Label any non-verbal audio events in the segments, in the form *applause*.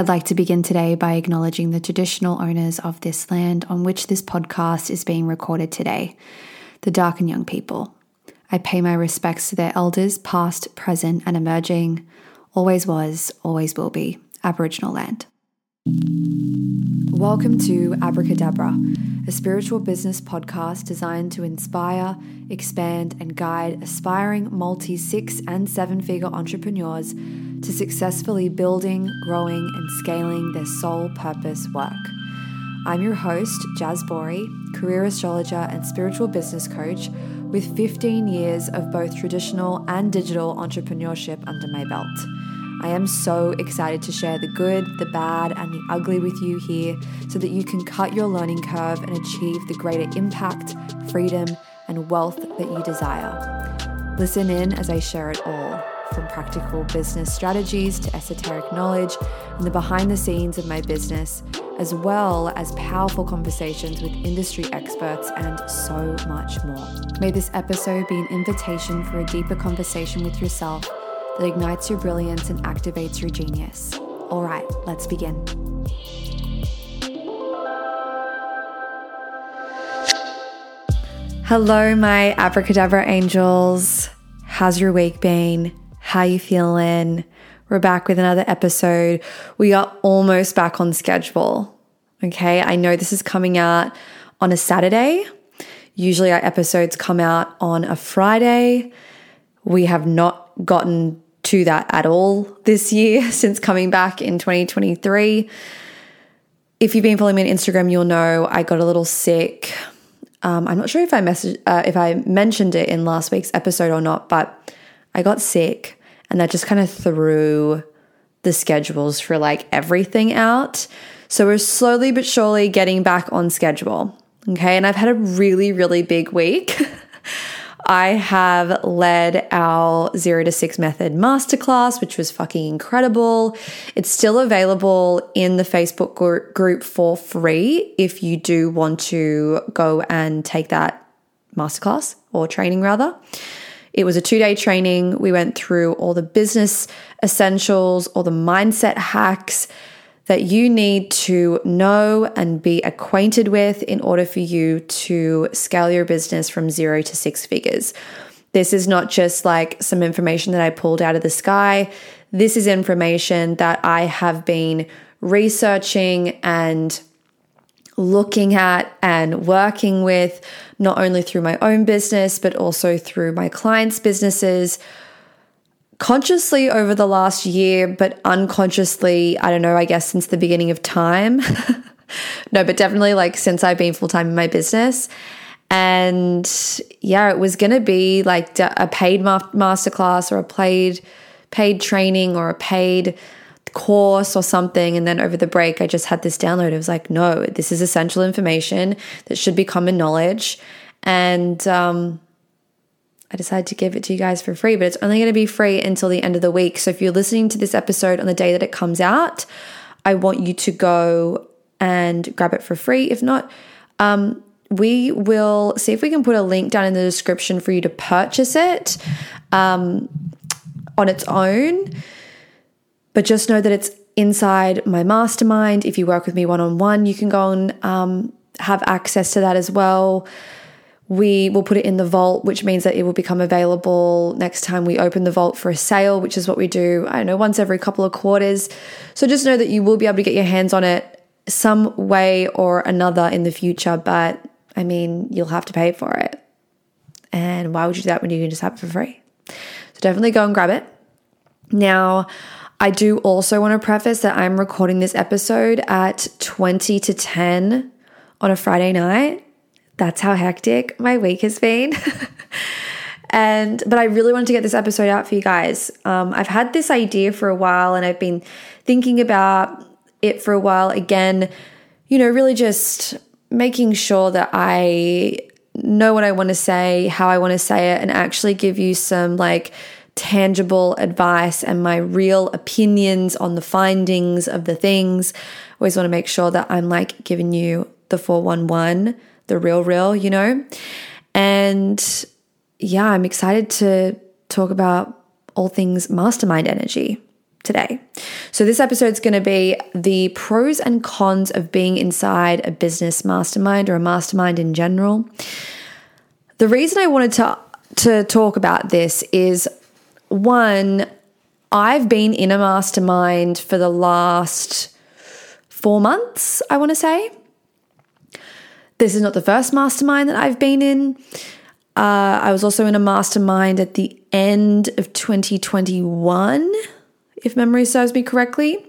I'd like to begin today by acknowledging the traditional owners of this land on which this podcast is being recorded today, the Darkinjung people. I pay my respects to their elders, past, present, and emerging, always was, always will be, Aboriginal land. Welcome to Abracadabra, a spiritual business podcast designed to inspire, expand, and guide aspiring multi six and seven figure entrepreneurs to successfully building, growing, and scaling their soul purpose work. I'm your host, Jazz Bori, career astrologer and spiritual business coach with 15 years of both traditional and digital entrepreneurship under my belt. I am so excited to share the good, the bad, and the ugly with you here so that you can cut your learning curve and achieve the greater impact, freedom, and wealth that you desire. Listen in as I share it all from practical business strategies to esoteric knowledge and the behind the scenes of my business, as well as powerful conversations with industry experts and so much more. May this episode be an invitation for a deeper conversation with yourself that ignites your brilliance and activates your genius. All right, let's begin. Hello, my abracadabra angels. How's your week been? How you feeling? We're back with another episode. We are almost back on schedule. Okay, I know this is coming out on a Saturday. Usually our episodes come out on a Friday. We have not gotten to that at all this year *laughs* since coming back in 2023. If you've been following me on Instagram, you'll know I got a little sick. Um, I'm not sure if I messaged, uh, if I mentioned it in last week's episode or not, but I got sick, and that just kind of threw the schedules for like everything out. So we're slowly but surely getting back on schedule. Okay, and I've had a really, really big week. *laughs* I have led our zero to six method masterclass, which was fucking incredible. It's still available in the Facebook group for free if you do want to go and take that masterclass or training rather. It was a two day training. We went through all the business essentials, all the mindset hacks that you need to know and be acquainted with in order for you to scale your business from zero to six figures. This is not just like some information that I pulled out of the sky. This is information that I have been researching and looking at and working with, not only through my own business, but also through my clients' businesses consciously over the last year, but unconsciously, I don't know, I guess since the beginning of time. *laughs* no, but definitely like since I've been full time in my business. And yeah, it was going to be like a paid masterclass or a paid paid training or a paid course or something. And then over the break, I just had this download. It was like, no, this is essential information that should be common knowledge. And um, I decided to give it to you guys for free, but it's only going to be free until the end of the week. So if you're listening to this episode on the day that it comes out, I want you to go and grab it for free. If not, um, we will see if we can put a link down in the description for you to purchase it um, on its own. But just know that it's inside my mastermind. If you work with me one on one, you can go and um, have access to that as well we will put it in the vault, which means that it will become available next time we open the vault for a sale, which is what we do, I don't know, once every couple of quarters. So just know that you will be able to get your hands on it some way or another in the future, but I mean, you'll have to pay for it. And why would you do that when you can just have it for free? So definitely go and grab it. Now, I do also want to preface that I'm recording this episode at 20 to 10 on a Friday night that's how hectic my week has been. *laughs* and but I really wanted to get this episode out for you guys. Um, I've had this idea for a while, and I've been thinking about it for a while. Again, you know, really just making sure that I know what I want to say, how I want to say it, and actually give you some like tangible advice and my real opinions on the findings of the things. Always want to make sure that I'm like giving you the 411 the real, real, you know? And yeah, I'm excited to talk about all things mastermind energy. today. So, this episode is going to be the pros and cons of being inside a business mastermind or a mastermind in general. The reason I wanted to, to talk about this is one, I've been in a mastermind for the last four months, I want to say. This is not the first mastermind that I've been in. Uh, I was also in a mastermind at the end of 2021, if memory serves me correctly.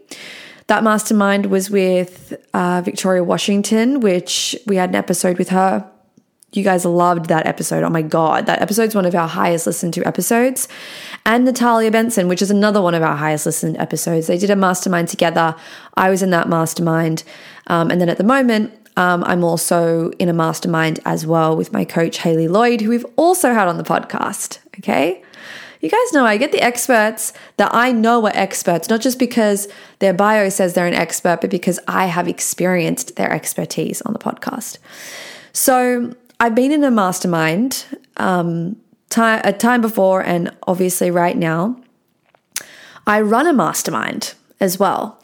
That mastermind was with uh, Victoria Washington, which we had an episode with her. You guys loved that episode. Oh my God. That episode's one of our highest listened to episodes. And Natalia Benson, which is another one of our highest listened episodes. They did a mastermind together. I was in that mastermind. Um, and then at the moment, um, I'm also in a mastermind as well with my coach, Haley Lloyd, who we've also had on the podcast. Okay. You guys know I get the experts that I know are experts, not just because their bio says they're an expert, but because I have experienced their expertise on the podcast. So I've been in a mastermind um, time, a time before, and obviously right now. I run a mastermind as well.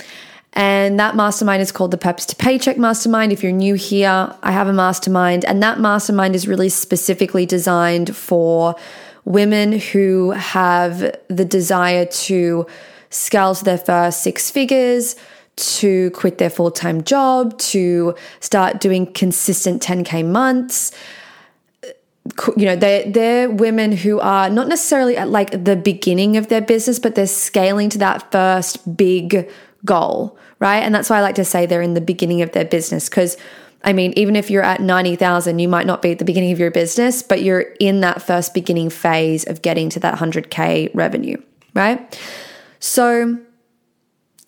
And that mastermind is called the Purpose to Paycheck Mastermind. If you're new here, I have a mastermind, and that mastermind is really specifically designed for women who have the desire to scale to their first six figures, to quit their full time job, to start doing consistent 10K months. You know, they're, they're women who are not necessarily at like the beginning of their business, but they're scaling to that first big goal right? And that's why I like to say they're in the beginning of their business because I mean, even if you're at 90,000, you might not be at the beginning of your business, but you're in that first beginning phase of getting to that 100K revenue, right? So,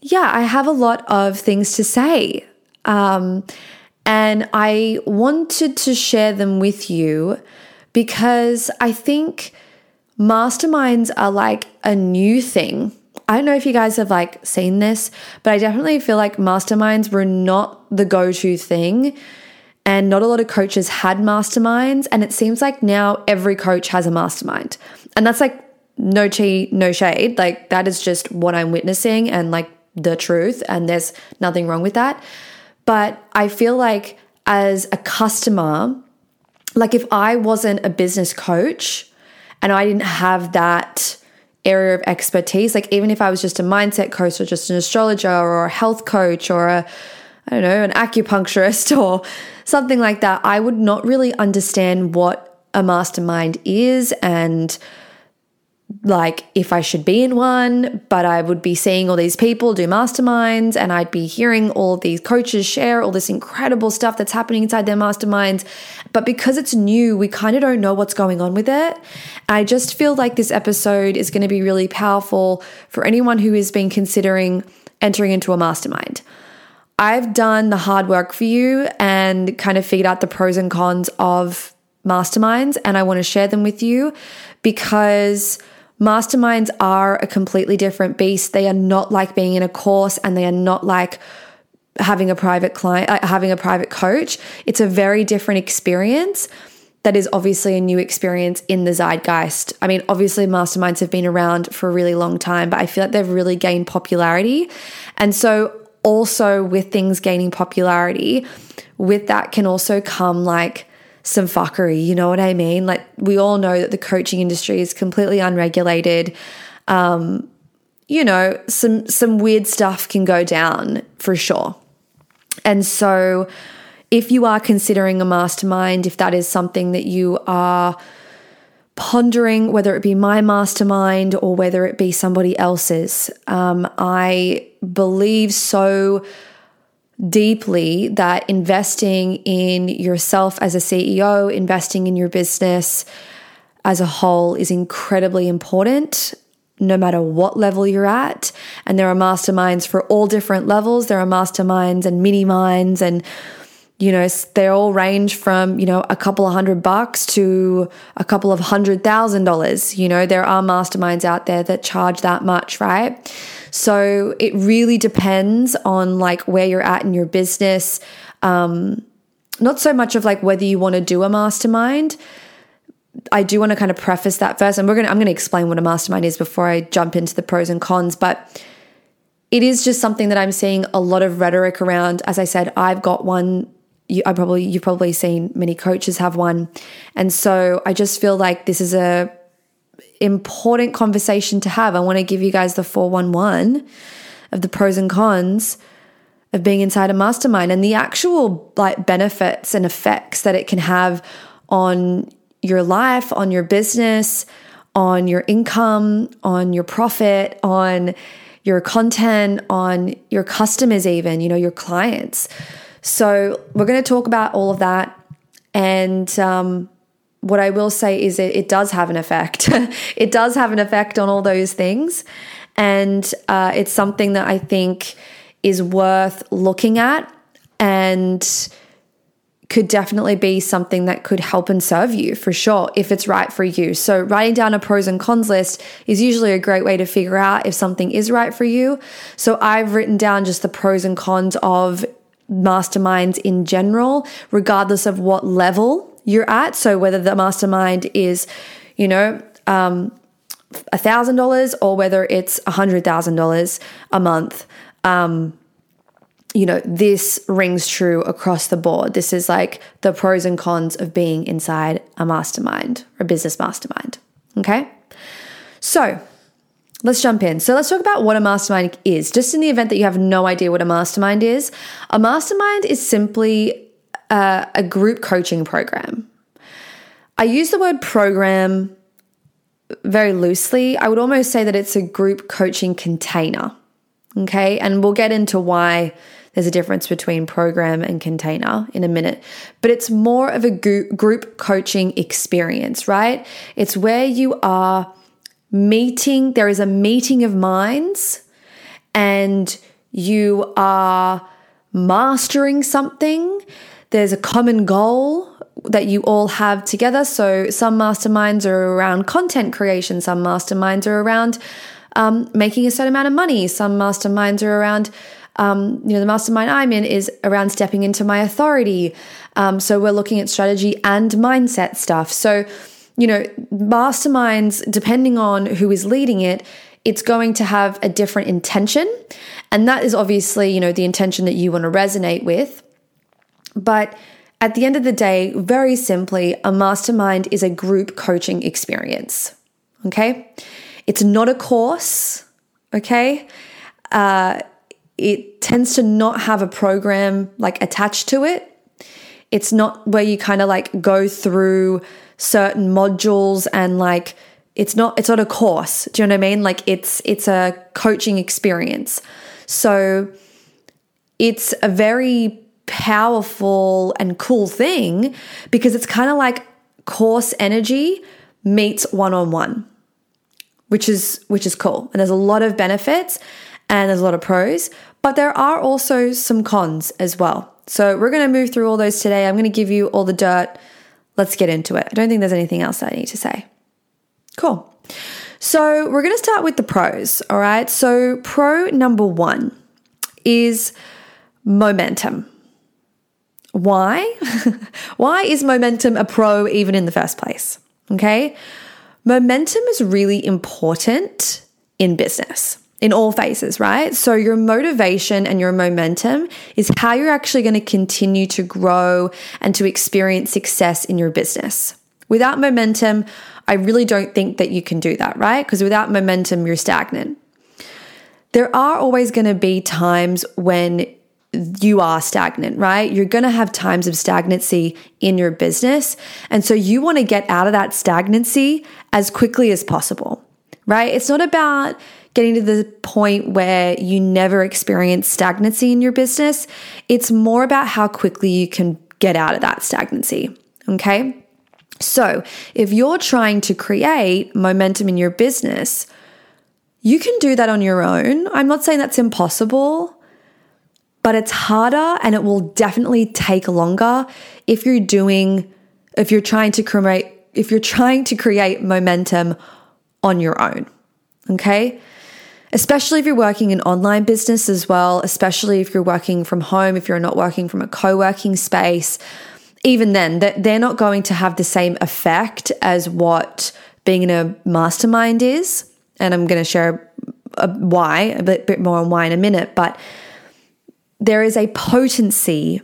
yeah, I have a lot of things to say. Um, and I wanted to share them with you because I think masterminds are like a new thing I don't know if you guys have like seen this, but I definitely feel like masterminds were not the go to thing. And not a lot of coaches had masterminds. And it seems like now every coach has a mastermind. And that's like no chi, no shade. Like that is just what I'm witnessing and like the truth. And there's nothing wrong with that. But I feel like as a customer, like if I wasn't a business coach and I didn't have that area of expertise. Like even if I was just a mindset coach or just an astrologer or a health coach or a I don't know, an acupuncturist *laughs* or something like that, I would not really understand what a mastermind is and like if I should be in one, but I would be seeing all these people do masterminds and I'd be hearing all these coaches share all this incredible stuff that's happening inside their masterminds. But because it's new, we kind of don't know what's going on with it. I just feel like this episode is going to be really powerful for anyone who has been considering entering into a mastermind. I've done the hard work for you and kind of figured out the pros and cons of masterminds, and I want to share them with you because Masterminds are a completely different beast. They are not like being in a course and they are not like having a private client, uh, having a private coach. It's a very different experience that is obviously a new experience in the zeitgeist. I mean, obviously, masterminds have been around for a really long time, but I feel like they've really gained popularity. And so, also with things gaining popularity, with that can also come like some fuckery. You know what I mean? Like, we all know that the coaching industry is completely unregulated. Um, you know, some some weird stuff can go down for sure. And so, if you are considering a mastermind, if that is something that you are pondering, whether it be my mastermind or whether it be somebody else's, um, I believe so deeply that investing in yourself as a CEO, investing in your business as a whole is incredibly important no matter what level you're at. And there are masterminds for all different levels. There are masterminds and mini minds and you know, they all range from, you know, a couple of hundred bucks to a couple of hundred thousand dollars. You know, there are masterminds out there that charge that much, right? So it really depends on like where you're at in your business. Um, not so much of like whether you want to do a mastermind. I do want to kind of preface that first, and we're gonna I'm gonna explain what a mastermind is before I jump into the pros and cons. But it is just something that I'm seeing a lot of rhetoric around. As I said, I've got one. You, I probably you've probably seen many coaches have one, and so I just feel like this is a important conversation to have. I want to give you guys the four one one of the pros and cons of being inside a mastermind and the actual like benefits and effects that it can have on your life, on your business, on your income, on your profit, on your content, on your customers, even, you know, your clients. So, we're going to talk about all of that. And um, what I will say is it, it does have an effect. *laughs* it does have an effect on all those things. And uh, it's something that I think is worth looking at and could definitely be something that could help and serve you for sure if it's right for you. So, writing down a pros and cons list is usually a great way to figure out if something is right for you. So, I've written down just the pros and cons of masterminds in general, regardless of what level you're at. So, whether the mastermind is, you know, um, $1,000 or whether it's $100,000 a month. Um, you know, this rings true across the board. This is like the pros and cons of being inside a mastermind or a business mastermind. Okay. So let's jump in. So let's talk about what a mastermind is. Just in the event that you have no idea what a mastermind is, a mastermind is simply a, a group coaching program. I use the word program very loosely. I would almost say that it's a group coaching container. Okay. And we'll get into why there's a difference between program and container in a minute, but it's more of a group coaching experience, right? It's where you are meeting, there is a meeting of minds, and you are mastering something. There's a common goal that you all have together. So, some masterminds are around content creation, some masterminds are around um, making a certain amount of money, some masterminds are around um, you know, the mastermind I'm in is around stepping into my authority. Um, so we're looking at strategy and mindset stuff. So, you know, masterminds, depending on who is leading it, it's going to have a different intention. And that is obviously, you know, the intention that you want to resonate with. But at the end of the day, very simply, a mastermind is a group coaching experience. Okay. It's not a course. Okay. Uh, it tends to not have a program like attached to it. It's not where you kind of like go through certain modules and like it's not it's not a course. Do you know what I mean? Like it's it's a coaching experience. So it's a very powerful and cool thing because it's kind of like course energy meets one-on-one which is which is cool and there's a lot of benefits and there's a lot of pros but there are also some cons as well. So we're going to move through all those today. I'm going to give you all the dirt. Let's get into it. I don't think there's anything else I need to say. Cool. So we're going to start with the pros. All right. So, pro number one is momentum. Why? *laughs* Why is momentum a pro even in the first place? Okay. Momentum is really important in business in all phases, right? So your motivation and your momentum is how you're actually going to continue to grow and to experience success in your business. Without momentum, I really don't think that you can do that, right? Because without momentum, you're stagnant. There are always going to be times when you are stagnant, right? You're going to have times of stagnancy in your business. And so you want to get out of that stagnancy as quickly as possible, right? It's not about getting to the point where you never experience stagnancy in your business. It's more about how quickly you can get out of that stagnancy. Okay. So if you're trying to create momentum in your business, you can do that on your own. I'm not saying that's impossible, but it's harder and it will definitely take longer if you're doing, if you're trying to create, if you're trying to create momentum on your own. Okay especially if you're working in online business as well, especially if you're working from home, if you're not working from a co working space, even then, they're not going to have the same effect as what being in a mastermind is. And I'm going to share uh, why, a bit, bit more on why in a minute, but there is a potency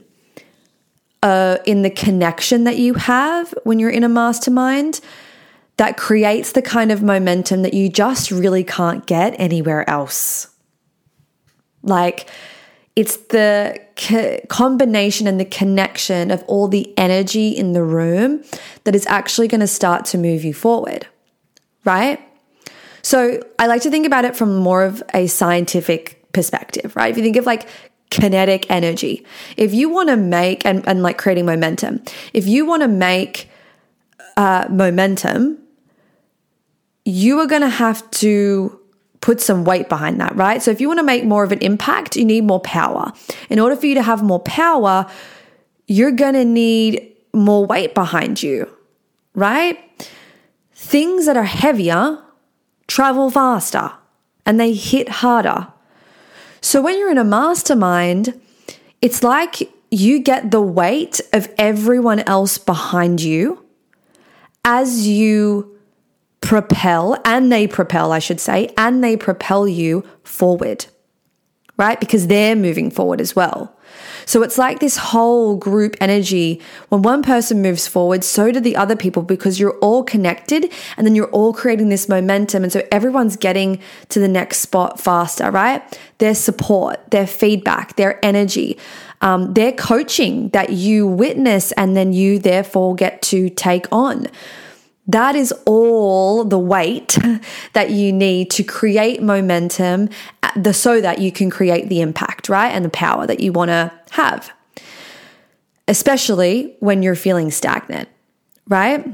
uh, in the connection that you have when you're in a mastermind that creates the kind of momentum that you just really can't get anywhere else. Like, it's the co- combination and the connection of all the energy in the room that is actually going to start to move you forward, right? So I like to think about it from more of a scientific perspective, right? If you think of like kinetic energy, if you want to make and, and like creating momentum, if you want to make uh, momentum, you are going to have to put some weight behind that, right? So if you want to make more of an impact, you need more power. In order for you to have more power, you're going to need more weight behind you, right? Things that are heavier travel faster and they hit harder. So when you're in a mastermind, it's like you get the weight of everyone else behind you as you propel, and they propel, I should say, and they propel you forward, right? Because they're moving forward as well. So it's like this whole group energy. When one person moves forward, so do the other people because you're all connected and then you're all creating this momentum. And so everyone's getting to the next spot faster, right? Their support, their feedback, their energy, um, their coaching that you witness and then you therefore get to take on. That is all the weight that you need to create momentum uh, the so that you can create the impact, right? And the power that you want to have. Especially when you're feeling stagnant, right?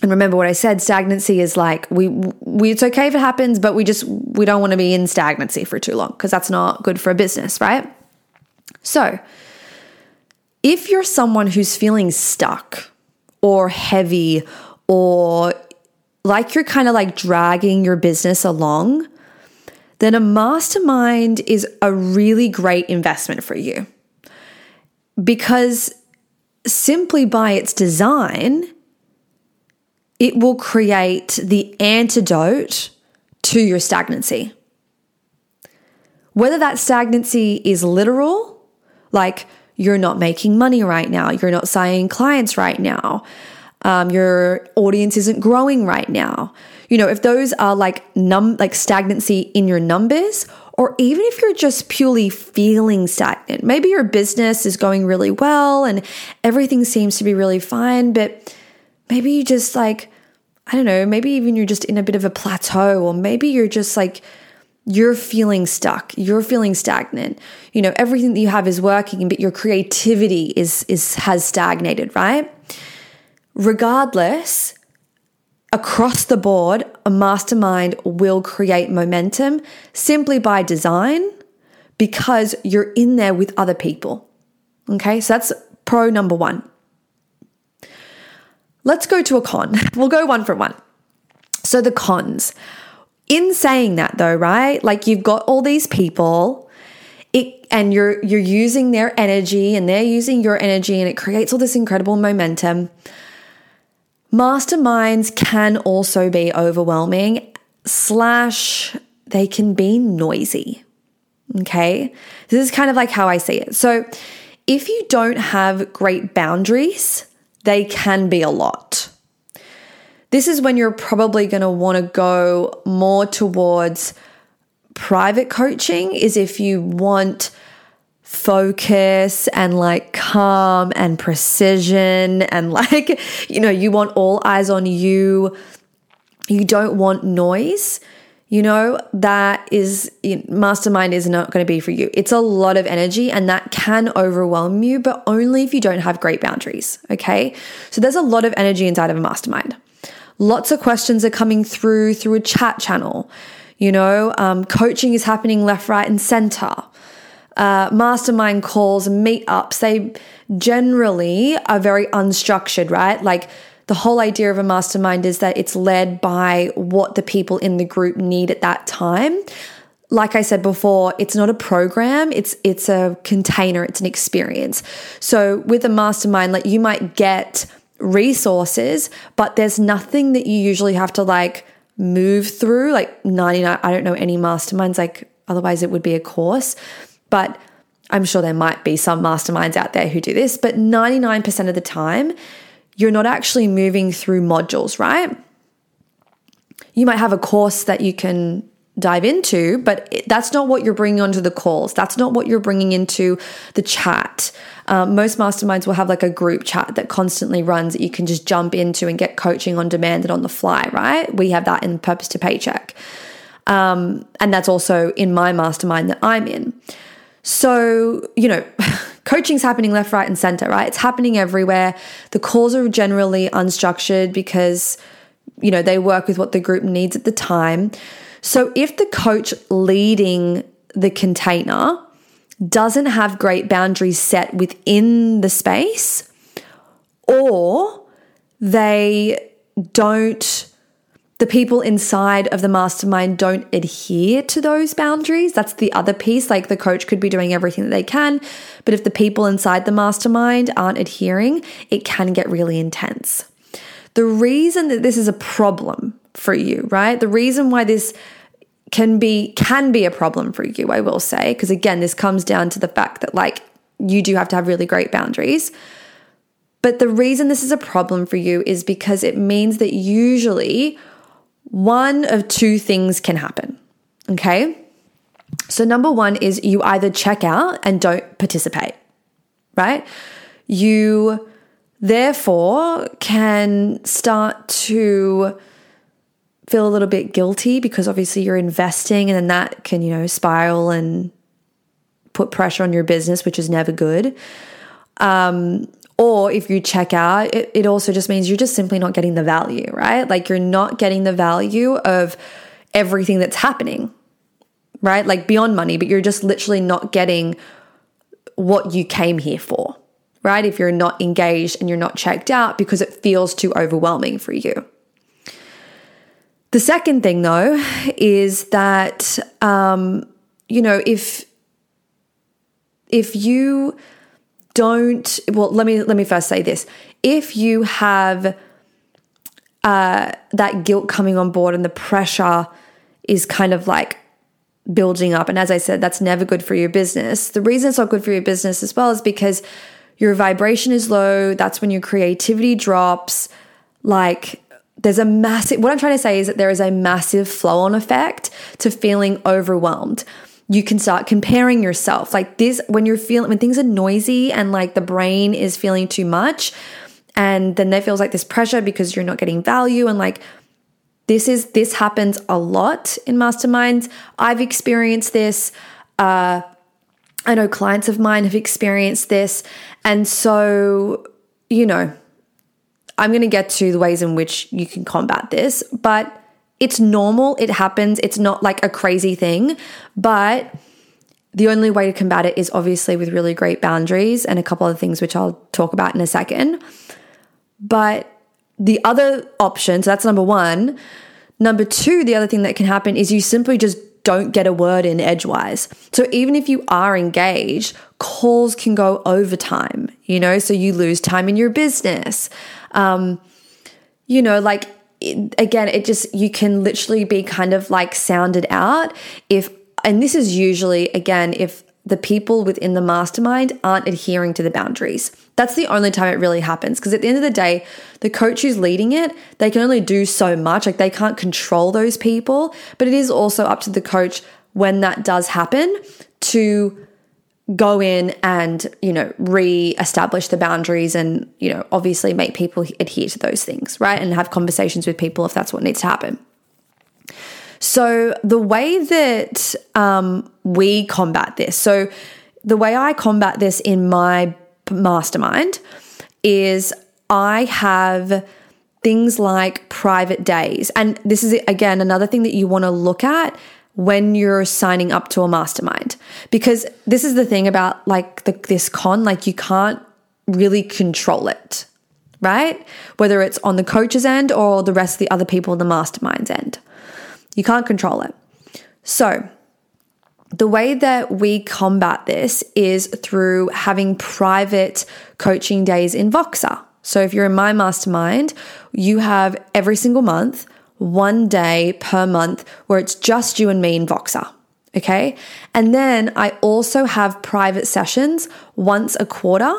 And remember what I said, stagnancy is like we we it's okay if it happens, but we just we don't want to be in stagnancy for too long because that's not good for a business, right? So, if you're someone who's feeling stuck or heavy or like you're kind of like dragging your business along, then a mastermind is a really great investment for you. Because simply by its design, it will create the antidote to your stagnancy. Whether that stagnancy is literal, like you're not making money right now, you're not signing clients right now, um, your audience isn't growing right now. You know, if those are like num like stagnancy in your numbers, or even if you're just purely feeling stagnant, maybe your business is going really well and everything seems to be really fine, but maybe you just like, I don't know, maybe even you're just in a bit of a plateau, or maybe you're just like, you're feeling stuck you're feeling stagnant. You know everything that you have is working but your creativity is is has stagnated right regardless, across the board, a mastermind will create momentum simply by design because you're in there with other people. Okay, so that's pro number one. Let's go to a con. *laughs* We'll go one for one. So, the cons. In saying that though, right? Like you've got all these people it, and you're you're using their energy and they're using your energy and it creates all this incredible momentum. Masterminds can also be overwhelming, slash, they can be noisy. Okay. This is kind of like how I see it. So, if you don't have great boundaries, they can be a lot. This is when you're probably going to want to go more towards private coaching, is if you want focus and like calm and precision and *laughs* like you know you want all eyes on you. You don't want noise you know? That is mastermind is not going to be for you. It's a lot of energy and that can overwhelm you but only if you don't have great boundaries okay? So there's a lot of energy inside of a mastermind. Lots of questions are coming through through a chat channel you know? Um, coaching is happening left right and center uh, mastermind calls, meetups, they generally are very unstructured, right? Like the whole idea of a mastermind is that it's led by what the people in the group need at that time. Like I said before, it's not a program, it's it's a container, it's an experience. So with a mastermind, like you might get resources, but there's nothing that you usually have to like move through. Like 99, I don't know any masterminds, like otherwise it would be a course. But I'm sure there might be some masterminds out there who do this, but 99% of the time, you're not actually moving through modules, right? You might have a course that you can dive into, but that's not what you're bringing onto the calls. That's not what you're bringing into the chat. Um, most masterminds will have like a group chat that constantly runs that you can just jump into and get coaching on demand and on the fly, right? We have that in Purpose to Paycheck. Um, and that's also in my mastermind that I'm in. So, you know, *laughs* coaching's happening left, right, and center, right? It's happening everywhere. The calls are generally unstructured because, you know, they work with what the group needs at the time. So if the coach leading the container doesn't have great boundaries set within the space, or they don't, the people inside of the mastermind don't adhere to those boundaries. That's the other piece. Like the coach could be doing everything that they can, but if the people inside the mastermind aren't adhering, it can get really intense. The reason that this is a problem for you, right? The reason why this can be can be a problem for you, I will say, because again, this comes down to the fact that like you do have to have really great boundaries. But the reason this is a problem for you is because it means that usually one of two things can happen. Okay? So number 1 is you either check out and don't participate. Right? You therefore can start to feel a little bit guilty because obviously you're investing and then that can, you know, spiral and put pressure on your business, which is never good. Um, or if you check out, it, it also just means you're just simply not getting the value, right? Like you're not getting the value of everything that's happening, right? Like beyond money, but you're just literally not getting what you came here for, right? If you're not engaged and you're not checked out because it feels too overwhelming for you. The second thing, though, is that um, you know if if you don't well let me let me first say this. If you have uh, that guilt coming on board and the pressure is kind of like building up and as i said that's never good for your business. The reason it's not good for your business as well is because your vibration is low. That's when your creativity drops. Like there's a massive, what I'm trying to say is that there is a massive flow on effect to feeling overwhelmed. You can start comparing yourself. Like this, when you're feeling, when things are noisy and like the brain is feeling too much, and then there feels like this pressure because you're not getting value and like, this is this happens a lot in masterminds. I've experienced this. Uh, I know clients of mine have experienced this, and so you know I'm going to get to the ways in which you can combat this, but it's normal. It happens. It's not like a crazy thing, but the only way to combat it is obviously with really great boundaries and a couple of things which I'll talk about in a second. But the other option, so that's number one. Number two, the other thing that can happen is you simply just don't get a word in edgewise. So even if you are engaged, calls can go overtime, you know, so you lose time in your business. Um, you know, like it, again, it just, you can literally be kind of like sounded out if, and this is usually, again, if the people within the mastermind aren't adhering to the boundaries. That's the only time it really happens. Because at the end of the day, the coach who's leading it, they can only do so much. Like they can't control those people. But it is also up to the coach when that does happen to go in and you know re-establish the boundaries and you know obviously make people adhere to those things right? And have conversations with people if that's what needs to happen. So the way that um, we combat this so the way i combat this in my mastermind is i have things like private days. And this is again another thing that you want to look at when you're signing up to a mastermind. Because this is the thing about like the, this con, like you can't really control it, right? Whether it's on the coach's end or the rest of the other people in the mastermind's end. You can't control it. So, the way that we combat this is through having private coaching days in Voxer. So, if you're in my mastermind, you have every single month one day per month where it's just you and me in Voxer. Okay. And then I also have private sessions once a quarter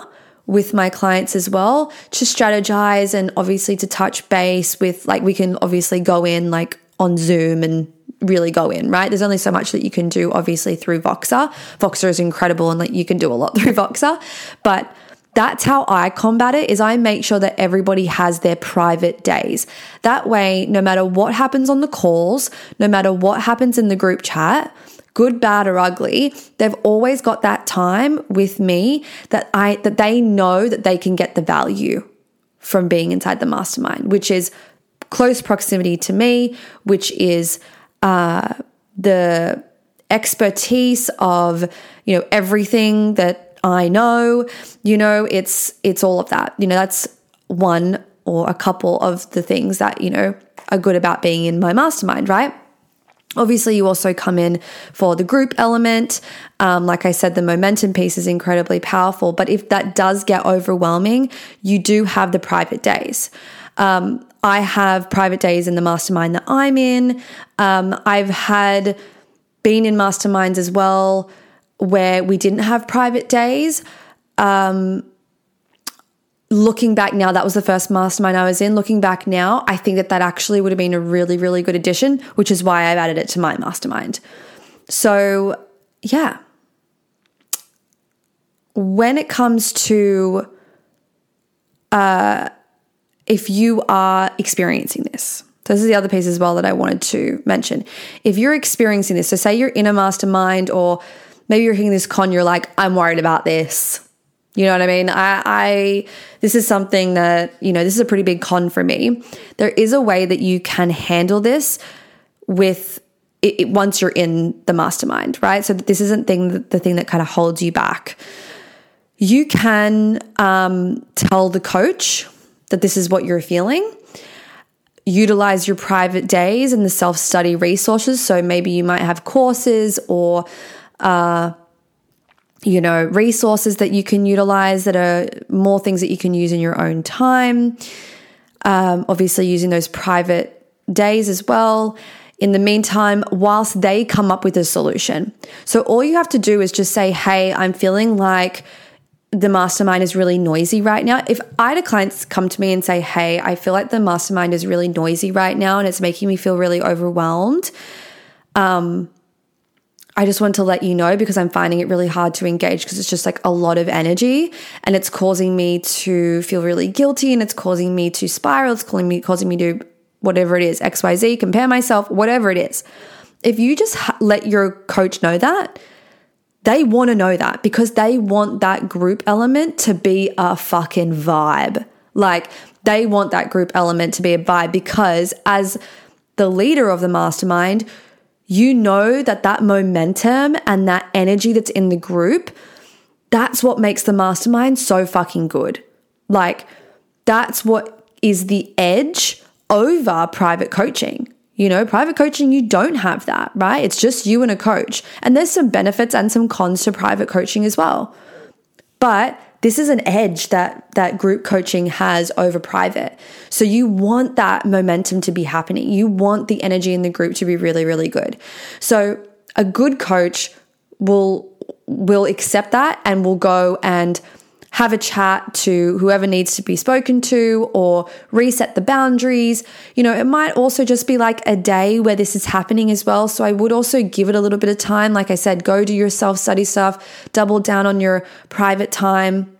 with my clients as well to strategize and obviously to touch base with, like, we can obviously go in like on Zoom and really go in, right? There's only so much that you can do, obviously, through Voxer. Voxer is incredible and like you can do a lot *laughs* through Voxer, but that's how I combat it is I make sure that everybody has their private days. That way, no matter what happens on the calls, no matter what happens in the group chat, good, bad, or ugly, they've always got that time with me that I that they know that they can get the value from being inside the mastermind, which is close proximity to me, which is uh, the expertise of you know everything that I know. You know, it's it's all of that. You know, that's one or a couple of the things that you know are good about being in my mastermind, right? Obviously, you also come in for the group element. Um, like I said, the momentum piece is incredibly powerful. But if that does get overwhelming, you do have the private days. Um, I have private days in the mastermind that I'm in. Um, I've had been in masterminds as well where we didn't have private days. Um, looking back now, that was the first mastermind I was in. Looking back now, I think that that actually would have been a really, really good addition, which is why I've added it to my mastermind. So, yeah. When it comes to uh, if you are experiencing this, so this is the other piece as well that I wanted to mention. If you're experiencing this, so say you're in a mastermind or maybe you're hitting this con, you're like, I'm worried about this. You know what I mean? I, I, this is something that, you know, this is a pretty big con for me. There is a way that you can handle this with it, it once you're in the mastermind, right? So this isn't thing the thing that kind of holds you back. You can um, tell the coach that this is what you're feeling. Utilize your private days and the self study resources. So maybe you might have courses or uh, you know, resources that you can utilize that are more things that you can use in your own time. Um, obviously, using those private days as well. In the meantime, whilst they come up with a solution. So, all you have to do is just say, Hey, I'm feeling like the mastermind is really noisy right now. If I had a client come to me and say, Hey, I feel like the mastermind is really noisy right now and it's making me feel really overwhelmed. Um, I just want to let you know because I'm finding it really hard to engage because it's just like a lot of energy and it's causing me to feel really guilty and it's causing me to spiral. It's causing me, causing me to whatever it is, XYZ, compare myself, whatever it is. If you just let your coach know that, they want to know that because they want that group element to be a fucking vibe. Like they want that group element to be a vibe because as the leader of the mastermind, you know that that momentum and that energy that's in the group, that's what makes the mastermind so fucking good. Like, that's what is the edge over private coaching. You know, private coaching, you don't have that, right? It's just you and a coach. And there's some benefits and some cons to private coaching as well. But this is an edge that that group coaching has over private. So you want that momentum to be happening. You want the energy in the group to be really really good. So a good coach will will accept that and will go and have a chat to whoever needs to be spoken to or reset the boundaries. You know, it might also just be like a day where this is happening as well. So I would also give it a little bit of time. Like I said, go do your self study stuff, double down on your private time.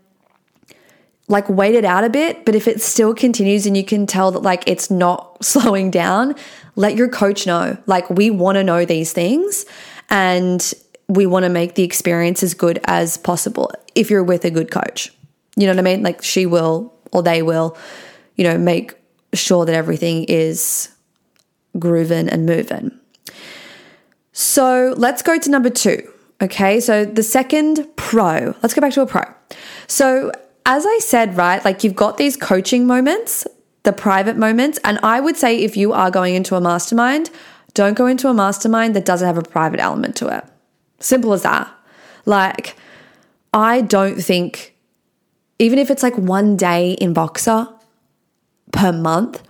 Like wait it out a bit, but if it still continues and you can tell that like it's not *laughs* slowing down, let your coach know. Like we want to know these things and we want to make the experience as good as possible if you're with a good coach. You know what I mean? Like she will or they will, you know, make sure that everything is grooving and moving. So let's go to number two. Okay, so the second pro, let's go back to a pro. So, as I said, right, like you've got these coaching moments, the private moments, and I would say if you are going into a mastermind, don't go into a mastermind that doesn't have a private element to it. Simple as that. Like, I don't think, even if it's like one day in Voxer per month,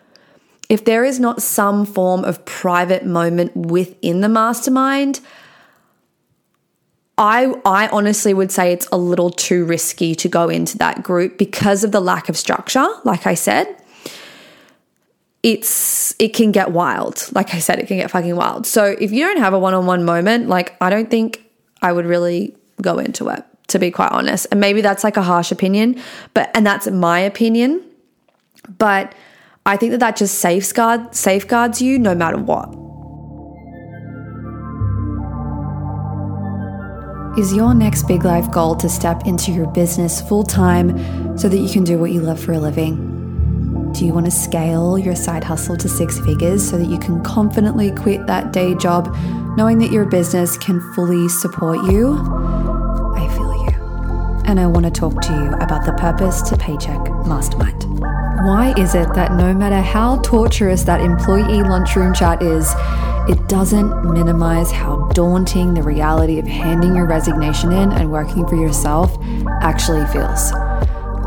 if there is not some form of private moment within the mastermind, I, I honestly would say it's a little too risky to go into that group because of the lack of structure. Like I said, it's it can get wild. Like I said, it can get fucking wild. So if you don't have a one-on-one moment, like I don't think I would really go into it, to be quite honest. And maybe that's like a harsh opinion, but and that's my opinion. But I think that that just safeguard safeguards you no matter what. Is your next big life goal to step into your business full time so that you can do what you love for a living? Do you want to scale your side hustle to six figures so that you can confidently quit that day job knowing that your business can fully support you? I feel you. And I want to talk to you about the Purpose to Paycheck Mastermind. Why is it that no matter how torturous that employee lunchroom chat is, it doesn't minimize how daunting the reality of handing your resignation in and working for yourself actually feels?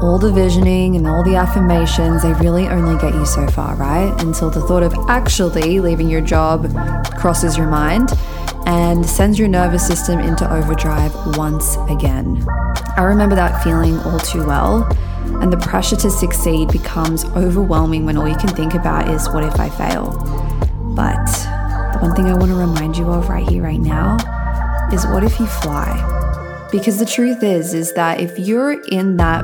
All the visioning and all the affirmations, they really only get you so far, right? Until the thought of actually leaving your job crosses your mind and sends your nervous system into overdrive once again. I remember that feeling all too well, and the pressure to succeed becomes overwhelming when all you can think about is what if I fail? But the one thing I want to remind you of right here, right now, is what if you fly? Because the truth is, is that if you're in that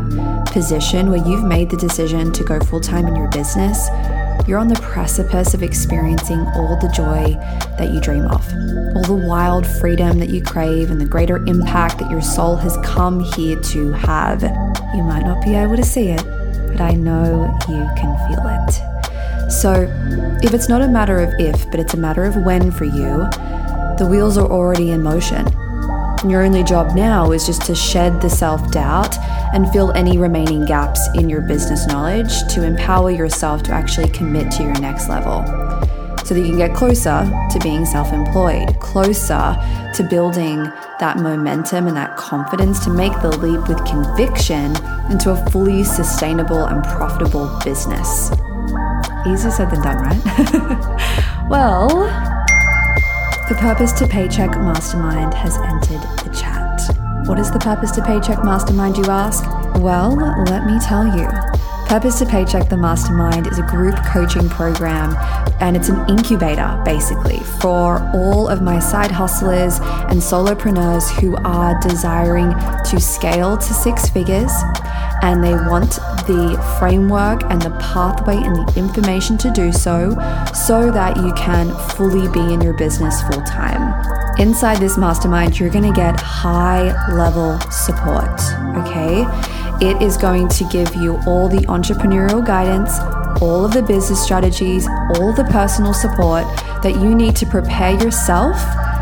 position where you've made the decision to go full time in your business, you're on the precipice of experiencing all the joy that you dream of, all the wild freedom that you crave, and the greater impact that your soul has come here to have. You might not be able to see it, but I know you can feel it. So, if it's not a matter of if, but it's a matter of when for you, the wheels are already in motion. Your only job now is just to shed the self doubt and fill any remaining gaps in your business knowledge to empower yourself to actually commit to your next level so that you can get closer to being self employed, closer to building that momentum and that confidence to make the leap with conviction into a fully sustainable and profitable business. Easier said than done, right? *laughs* well, the Purpose to Paycheck Mastermind has entered the chat. What is the Purpose to Paycheck Mastermind, you ask? Well, let me tell you. Purpose to Paycheck the Mastermind is a group coaching program and it's an incubator basically for all of my side hustlers and solopreneurs who are desiring to scale to six figures and they want the framework and the pathway and the information to do so so that you can fully be in your business full time. Inside this mastermind, you're going to get high level support, okay? It is going to give you all the entrepreneurial guidance, all of the business strategies, all the personal support that you need to prepare yourself,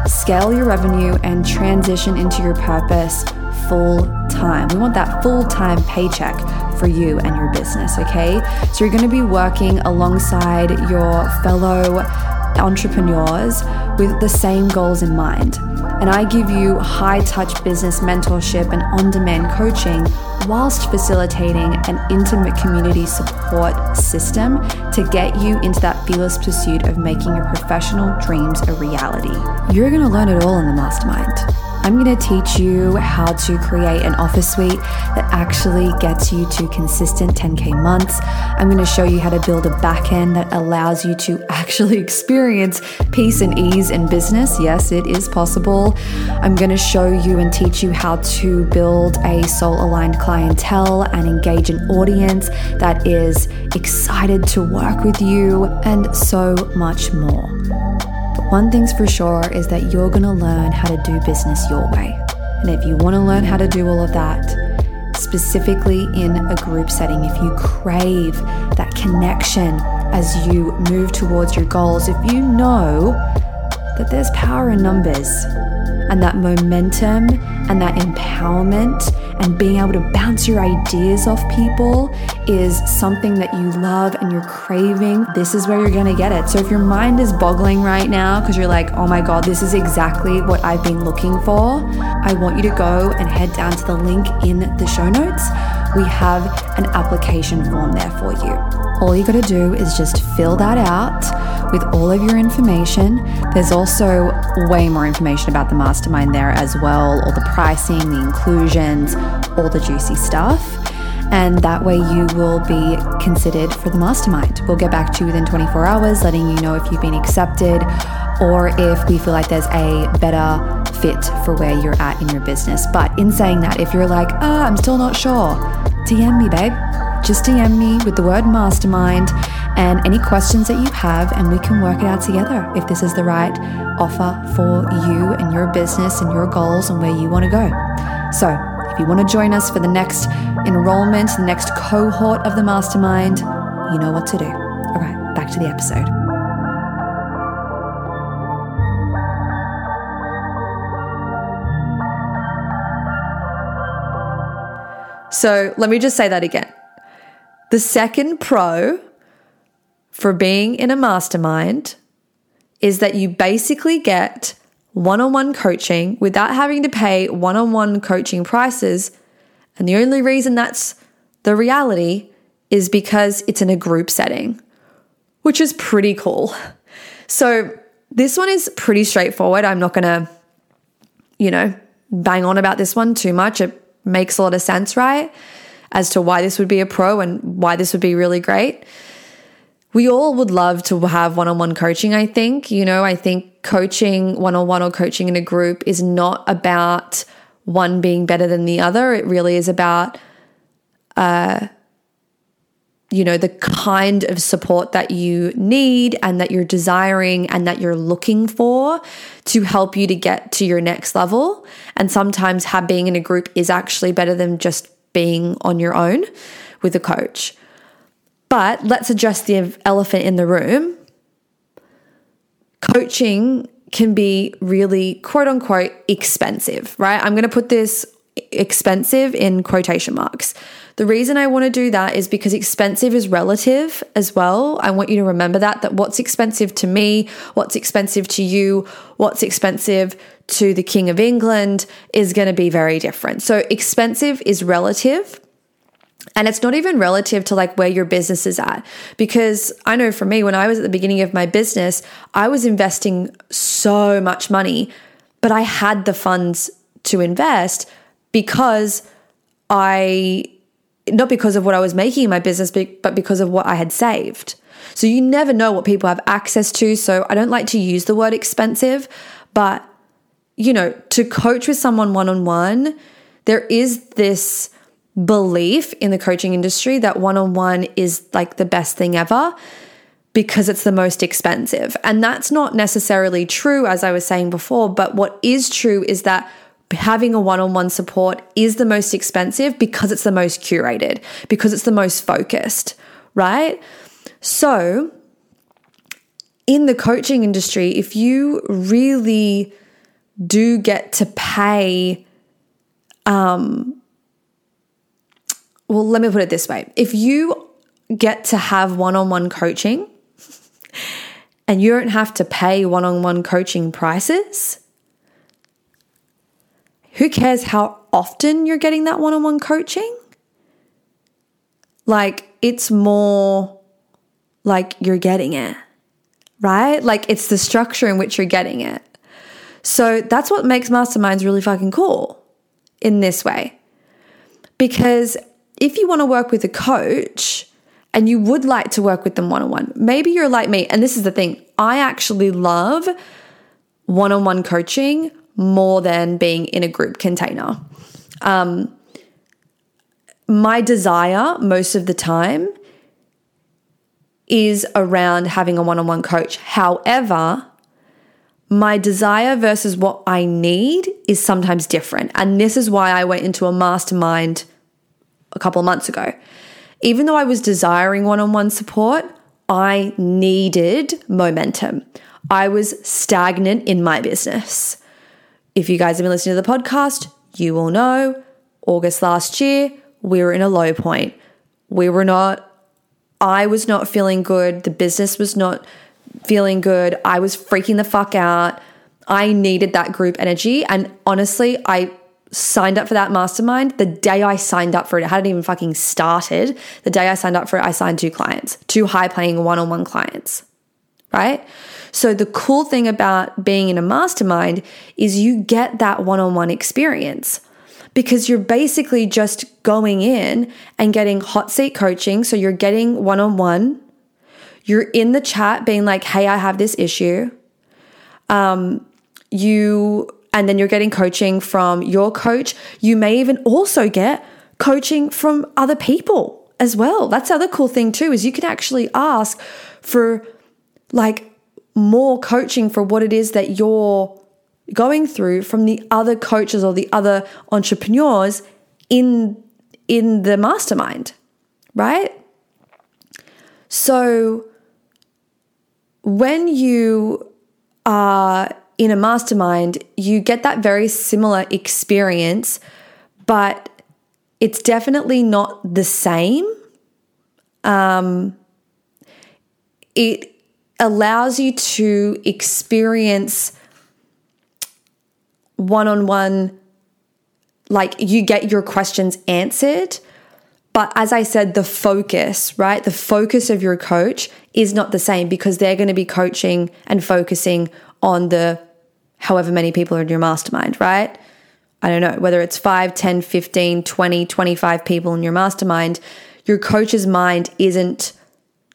scale your revenue, and transition into your purpose full time. We want that full time paycheck for you and your business, okay? So you're gonna be working alongside your fellow entrepreneurs with the same goals in mind. And I give you high touch business mentorship and on demand coaching whilst facilitating an intimate community support system to get you into that fearless pursuit of making your professional dreams a reality. You're gonna learn it all in the mastermind. I'm going to teach you how to create an office suite that actually gets you to consistent 10K months. I'm going to show you how to build a backend that allows you to *laughs* actually experience peace and ease in business. Yes, it is possible. I'm going to show you and teach you how to build a soul aligned clientele and engage an audience that is excited to work with you, and so much more. One thing's for sure is that you're going to learn how to do business your way. And if you want to learn how to do all of that, specifically in a group setting, if you crave that connection as you move towards your goals, if you know that there's power in numbers and that momentum and that empowerment and being able to bounce your ideas off people is something that you love and you're craving, this is where you're gonna get it. So if your mind is boggling right now because you're like, oh my God, this is exactly what I've been looking for, I want you to go and head down to the link in the show notes we have an application form there for you. All you gotta do is just fill that out with all of your information. There's also way more information about the mastermind there as well all the pricing, the inclusions, all the juicy stuff and that way you will be considered for the mastermind. We'll get back to you within 24 hours, letting you know if you've been accepted or if we feel like there's a better fit for where you're at in your business. But in saying that, if you're like, ah, I'm still not sure, DM me, babe. Just DM me with the word mastermind and any questions that you have, and we can work it out together if this is the right offer for you and your business and your goals and where you want to go. So, if you want to join us for the next enrollment, the next cohort of the mastermind, you know what to do. All right, back to the episode. So let me just say that again. The second pro for being in a mastermind is that you basically get one on one coaching without having to pay one on one coaching prices. And the only reason that's the reality is because it's in a group setting, which is pretty cool. So, this one is pretty straightforward. I'm not going to, you know, bang on about this one too much. It makes a lot of sense, right? As to why this would be a pro and why this would be really great. We all would love to have one on one coaching, I think. You know, I think coaching one on one or coaching in a group is not about one being better than the other. It really is about, uh, you know, the kind of support that you need and that you're desiring and that you're looking for to help you to get to your next level. And sometimes being in a group is actually better than just being on your own with a coach. But let's address the elephant in the room. Coaching can be really quote unquote expensive, right? I'm going to put this expensive in quotation marks. The reason I want to do that is because expensive is relative as well. I want you to remember that that what's expensive to me, what's expensive to you, what's expensive to the king of England is going to be very different. So expensive is relative. And it's not even relative to like where your business is at. Because I know for me, when I was at the beginning of my business, I was investing so much money, but I had the funds to invest because I, not because of what I was making in my business, but because of what I had saved. So you never know what people have access to. So I don't like to use the word expensive, but you know, to coach with someone one on one, there is this belief in the coaching industry that one on one is like the best thing ever because it's the most expensive. And that's not necessarily true, as I was saying before. But what is true is that having a one on one support is the most expensive because it's the most curated, because it's the most focused, right? So, in the coaching industry, if you really do get to pay, um, well, let me put it this way if you get to have one on one coaching *laughs* and you don't have to pay one on one coaching prices, who cares how often you're getting that one on one coaching? Like, it's more like you're getting it, right? Like, it's the structure in which you're getting it. So, that's what makes masterminds really fucking cool in this way. Because if you want to work with a coach and you would like to work with them one on one, maybe you're like me. And this is the thing I actually love one on one coaching more than being in a group container. Um, my desire most of the time is around having a one on one coach. However, my desire versus what I need is sometimes different. And this is why I went into a mastermind a couple of months ago. Even though I was desiring one on one support, I needed momentum. I was stagnant in my business. If you guys have been listening to the podcast, you will know August last year, we were in a low point. We were not, I was not feeling good. The business was not feeling good. I was freaking the fuck out. I needed that group energy. And honestly, I signed up for that mastermind, the day I signed up for it, it hadn't even fucking started. The day I signed up for it, I signed two clients, two high paying one on one clients, right? So the cool thing about being in a mastermind is you get that one on one experience because you're basically just going in and getting hot seat coaching. So you're getting one on one. You're in the chat being like, hey, I have this issue. Um, you and then you're getting coaching from your coach. You may even also get coaching from other people as well. That's the other cool thing too is you can actually ask for like more coaching for what it is that you're going through from the other coaches or the other entrepreneurs in in the mastermind, right? So when you are in a mastermind, you get that very similar experience, but it's definitely not the same. Um, it allows you to experience one on one, like you get your questions answered. But as I said, the focus, right? The focus of your coach is not the same because they're going to be coaching and focusing on the however many people are in your mastermind, right? I don't know, whether it's 5, 10, 15, 20, 25 people in your mastermind, your coach's mind isn't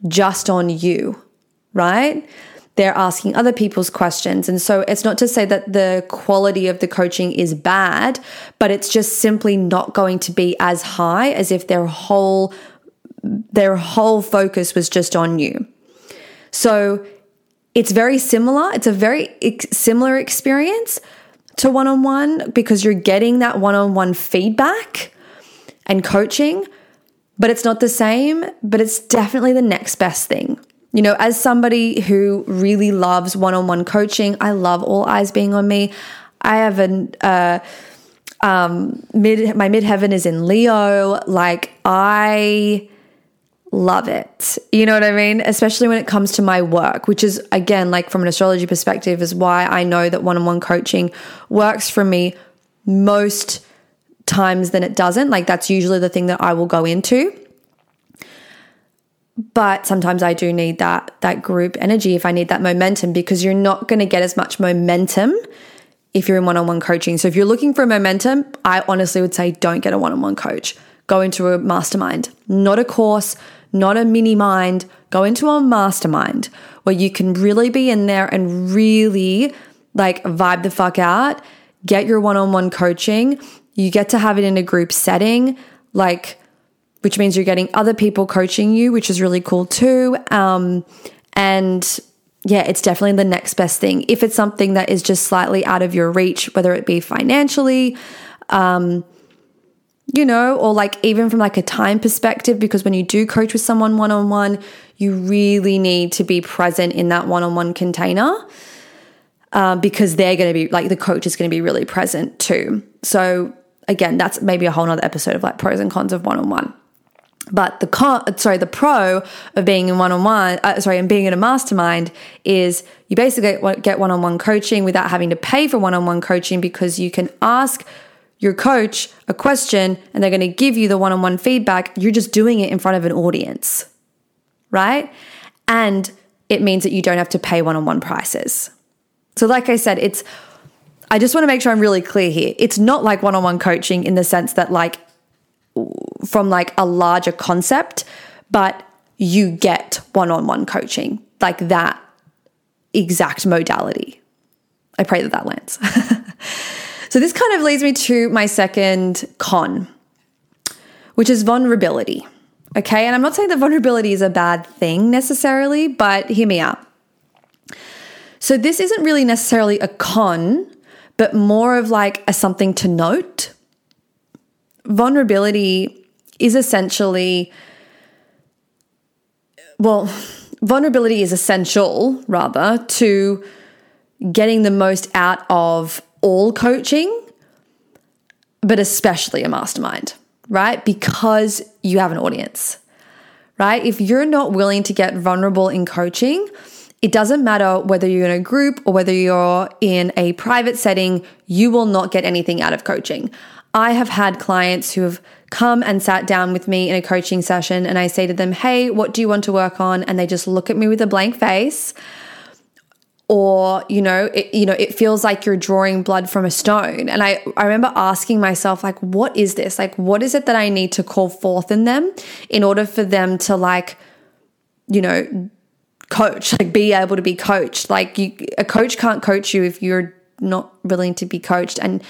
just on you, right? They're asking other people's questions. And so it's not to say that the quality of the coaching is bad, but it's just simply not going to be as high as if their whole their whole focus was just on you. So it's very similar. It's a very similar experience to one on one because you're getting that one on one feedback and coaching, but it's not the same, but it's definitely the next best thing. You know, as somebody who really loves one on one coaching, I love all eyes being on me. I have an, uh, um, mid, my midheaven is in Leo. Like, I love it. You know what I mean? Especially when it comes to my work, which is, again, like from an astrology perspective, is why I know that one on one coaching works for me most times than it doesn't. Like, that's usually the thing that I will go into. But sometimes I do need that that group energy if I need that momentum because you're not going to get as much momentum if you're in one-on-one coaching. So if you're looking for momentum, I honestly would say don't get a one-on-one coach. Go into a mastermind, not a course, not a mini mind, go into a mastermind where you can really be in there and really like vibe the fuck out, get your one on one coaching. You get to have it in a group setting, like, which means you're getting other people coaching you, which is really cool too. Um, and yeah, it's definitely the next best thing. If it's something that is just slightly out of your reach, whether it be financially, um, you know, or like even from like a time perspective, because when you do coach with someone one on one, you really need to be present in that one on one container um, because they're going to be like the coach is going to be really present too. So again, that's maybe a whole nother episode of like pros and cons of one on one. But the con, sorry, the pro of being in one on one, sorry, and being in a mastermind is you basically get one on one coaching without having to pay for one on one coaching because you can ask your coach a question and they're going to give you the one on one feedback, you're just doing it in front of an audience, right? And it means that you don't have to pay one on one prices. So, like I said, it's, I just want to make sure I'm really clear here. It's not like one on one coaching in the sense that, like, from like a larger concept, but you get one on one coaching, like that exact modality. I pray that that lands. *laughs* So this kind of leads me to my second con, which is vulnerability. Okay. And I'm not saying that vulnerability is a bad thing necessarily, but hear me out. So this isn't really necessarily a con, but more of like a something to note. Vulnerability is essentially, well, vulnerability is essential rather to getting the most out of all coaching, but especially a mastermind, right? Because you have an audience, right? If you're not willing to get vulnerable in coaching, it doesn't matter whether you're in a group or whether you're in a private setting, you will not get anything out of coaching. I have had clients who have come and sat down with me in a coaching session and I say to them, Hey, what do you want to work on? And they just look at me with a blank face. Or, you know, it, you know, it feels like you're drawing blood from a stone. And I, I remember asking myself, like, what is this? Like, what is it that I need to call forth in them in order for them to like, you know, coach, like be able to be coached. Like you, a coach can't coach you if you're not willing to be coached and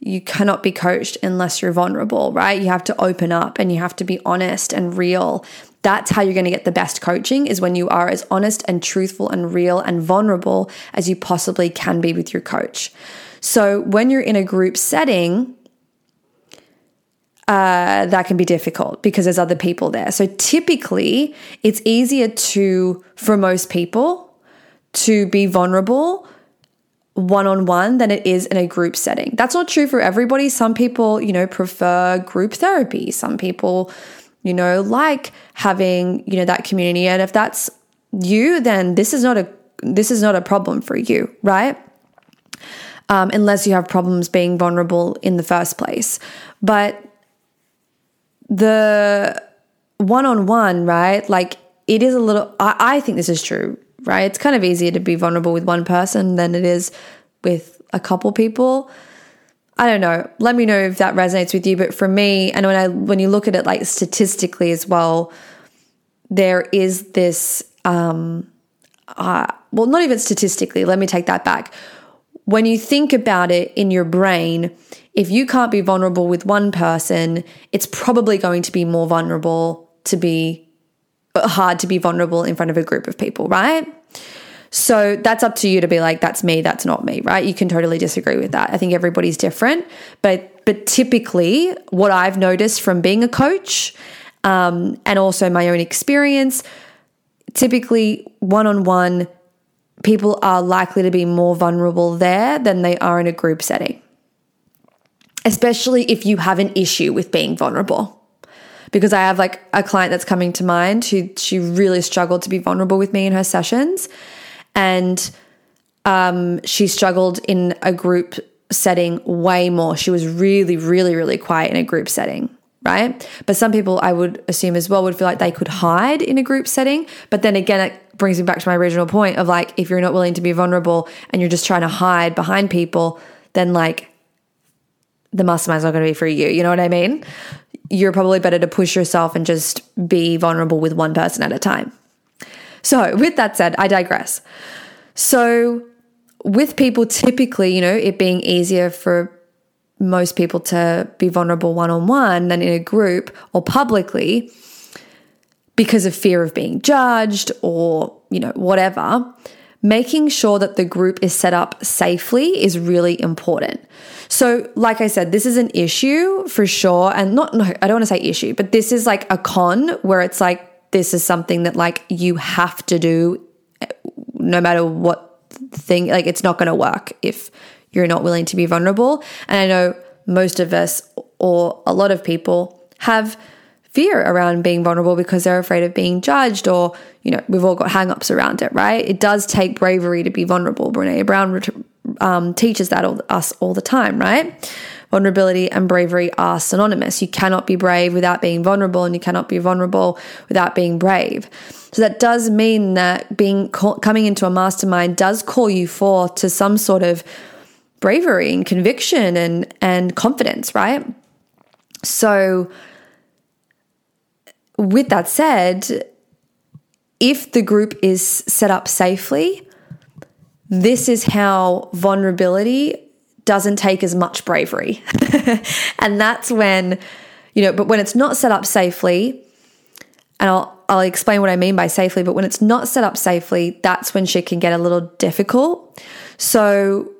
you cannot be coached unless you're vulnerable, right? You have to open up and you have to be honest and real. That's how you're going to get the best coaching is when you are as honest and truthful and real and vulnerable as you possibly can be with your coach. So when you're in a group setting, uh, that can be difficult because there's other people there. So typically, it's easier to, for most people, to be vulnerable one on one than it is in a group setting. That's not true for everybody. Some people, you know, prefer group therapy. Some people, you know, like having, you know, that community. And if that's you, then this is not a this is not a problem for you, right? Um, unless you have problems being vulnerable in the first place. But the one on one, right? Like it is a little, I, I think this is true, right? It's kind of easier to be vulnerable with one person than it is with a couple people. I don't know. Let me know if that resonates with you. But for me, and when I when you look at it like statistically as well, there is this. Um, uh, well, not even statistically. Let me take that back. When you think about it in your brain, if you can't be vulnerable with one person, it's probably going to be more vulnerable to be hard to be vulnerable in front of a group of people, right? So that's up to you to be like, that's me, that's not me, right? You can totally disagree with that. I think everybody's different, but but typically, what I've noticed from being a coach um, and also my own experience, typically one on one, people are likely to be more vulnerable there than they are in a group setting especially if you have an issue with being vulnerable. Because I have like a client that's coming to mind who she really struggled to be vulnerable with me in her sessions. And um, she struggled in a group setting way more. She was really, really, really quiet in a group setting, right? But some people, I would assume as well, would feel like they could hide in a group setting. But then again, it brings me back to my original point of like, if you're not willing to be vulnerable and you're just trying to hide behind people, then like the mastermind's not going to be for you. You know what I mean? You're probably better to push yourself and just be vulnerable with one person at a time. So, with that said, I digress. So, with people, typically, you know, it being easier for most people to be vulnerable one on one than in a group or publicly because of fear of being judged or, you know, whatever, making sure that the group is set up safely is really important. So, like I said, this is an issue for sure. And not, no, I don't want to say issue, but this is like a con where it's like, this is something that like you have to do no matter what thing, like it's not going to work if you're not willing to be vulnerable. And I know most of us or a lot of people have fear around being vulnerable because they're afraid of being judged or you know we've all got hang-ups around it right it does take bravery to be vulnerable Brené Brown um, teaches that all, us all the time, right? Vulnerability and bravery are synonymous. You cannot be brave without being vulnerable, and you cannot be vulnerable without being brave. So that does mean that being coming into a mastermind does call you forth to some sort of bravery and conviction and and confidence, right? So with that said, if the group is set up safely, this is how vulnerability doesn't take as much bravery. *laughs* and that's when, you know, but when it's not set up safely, and I'll I'll explain what I mean by safely, but when it's not set up safely, that's when shit can get a little difficult. So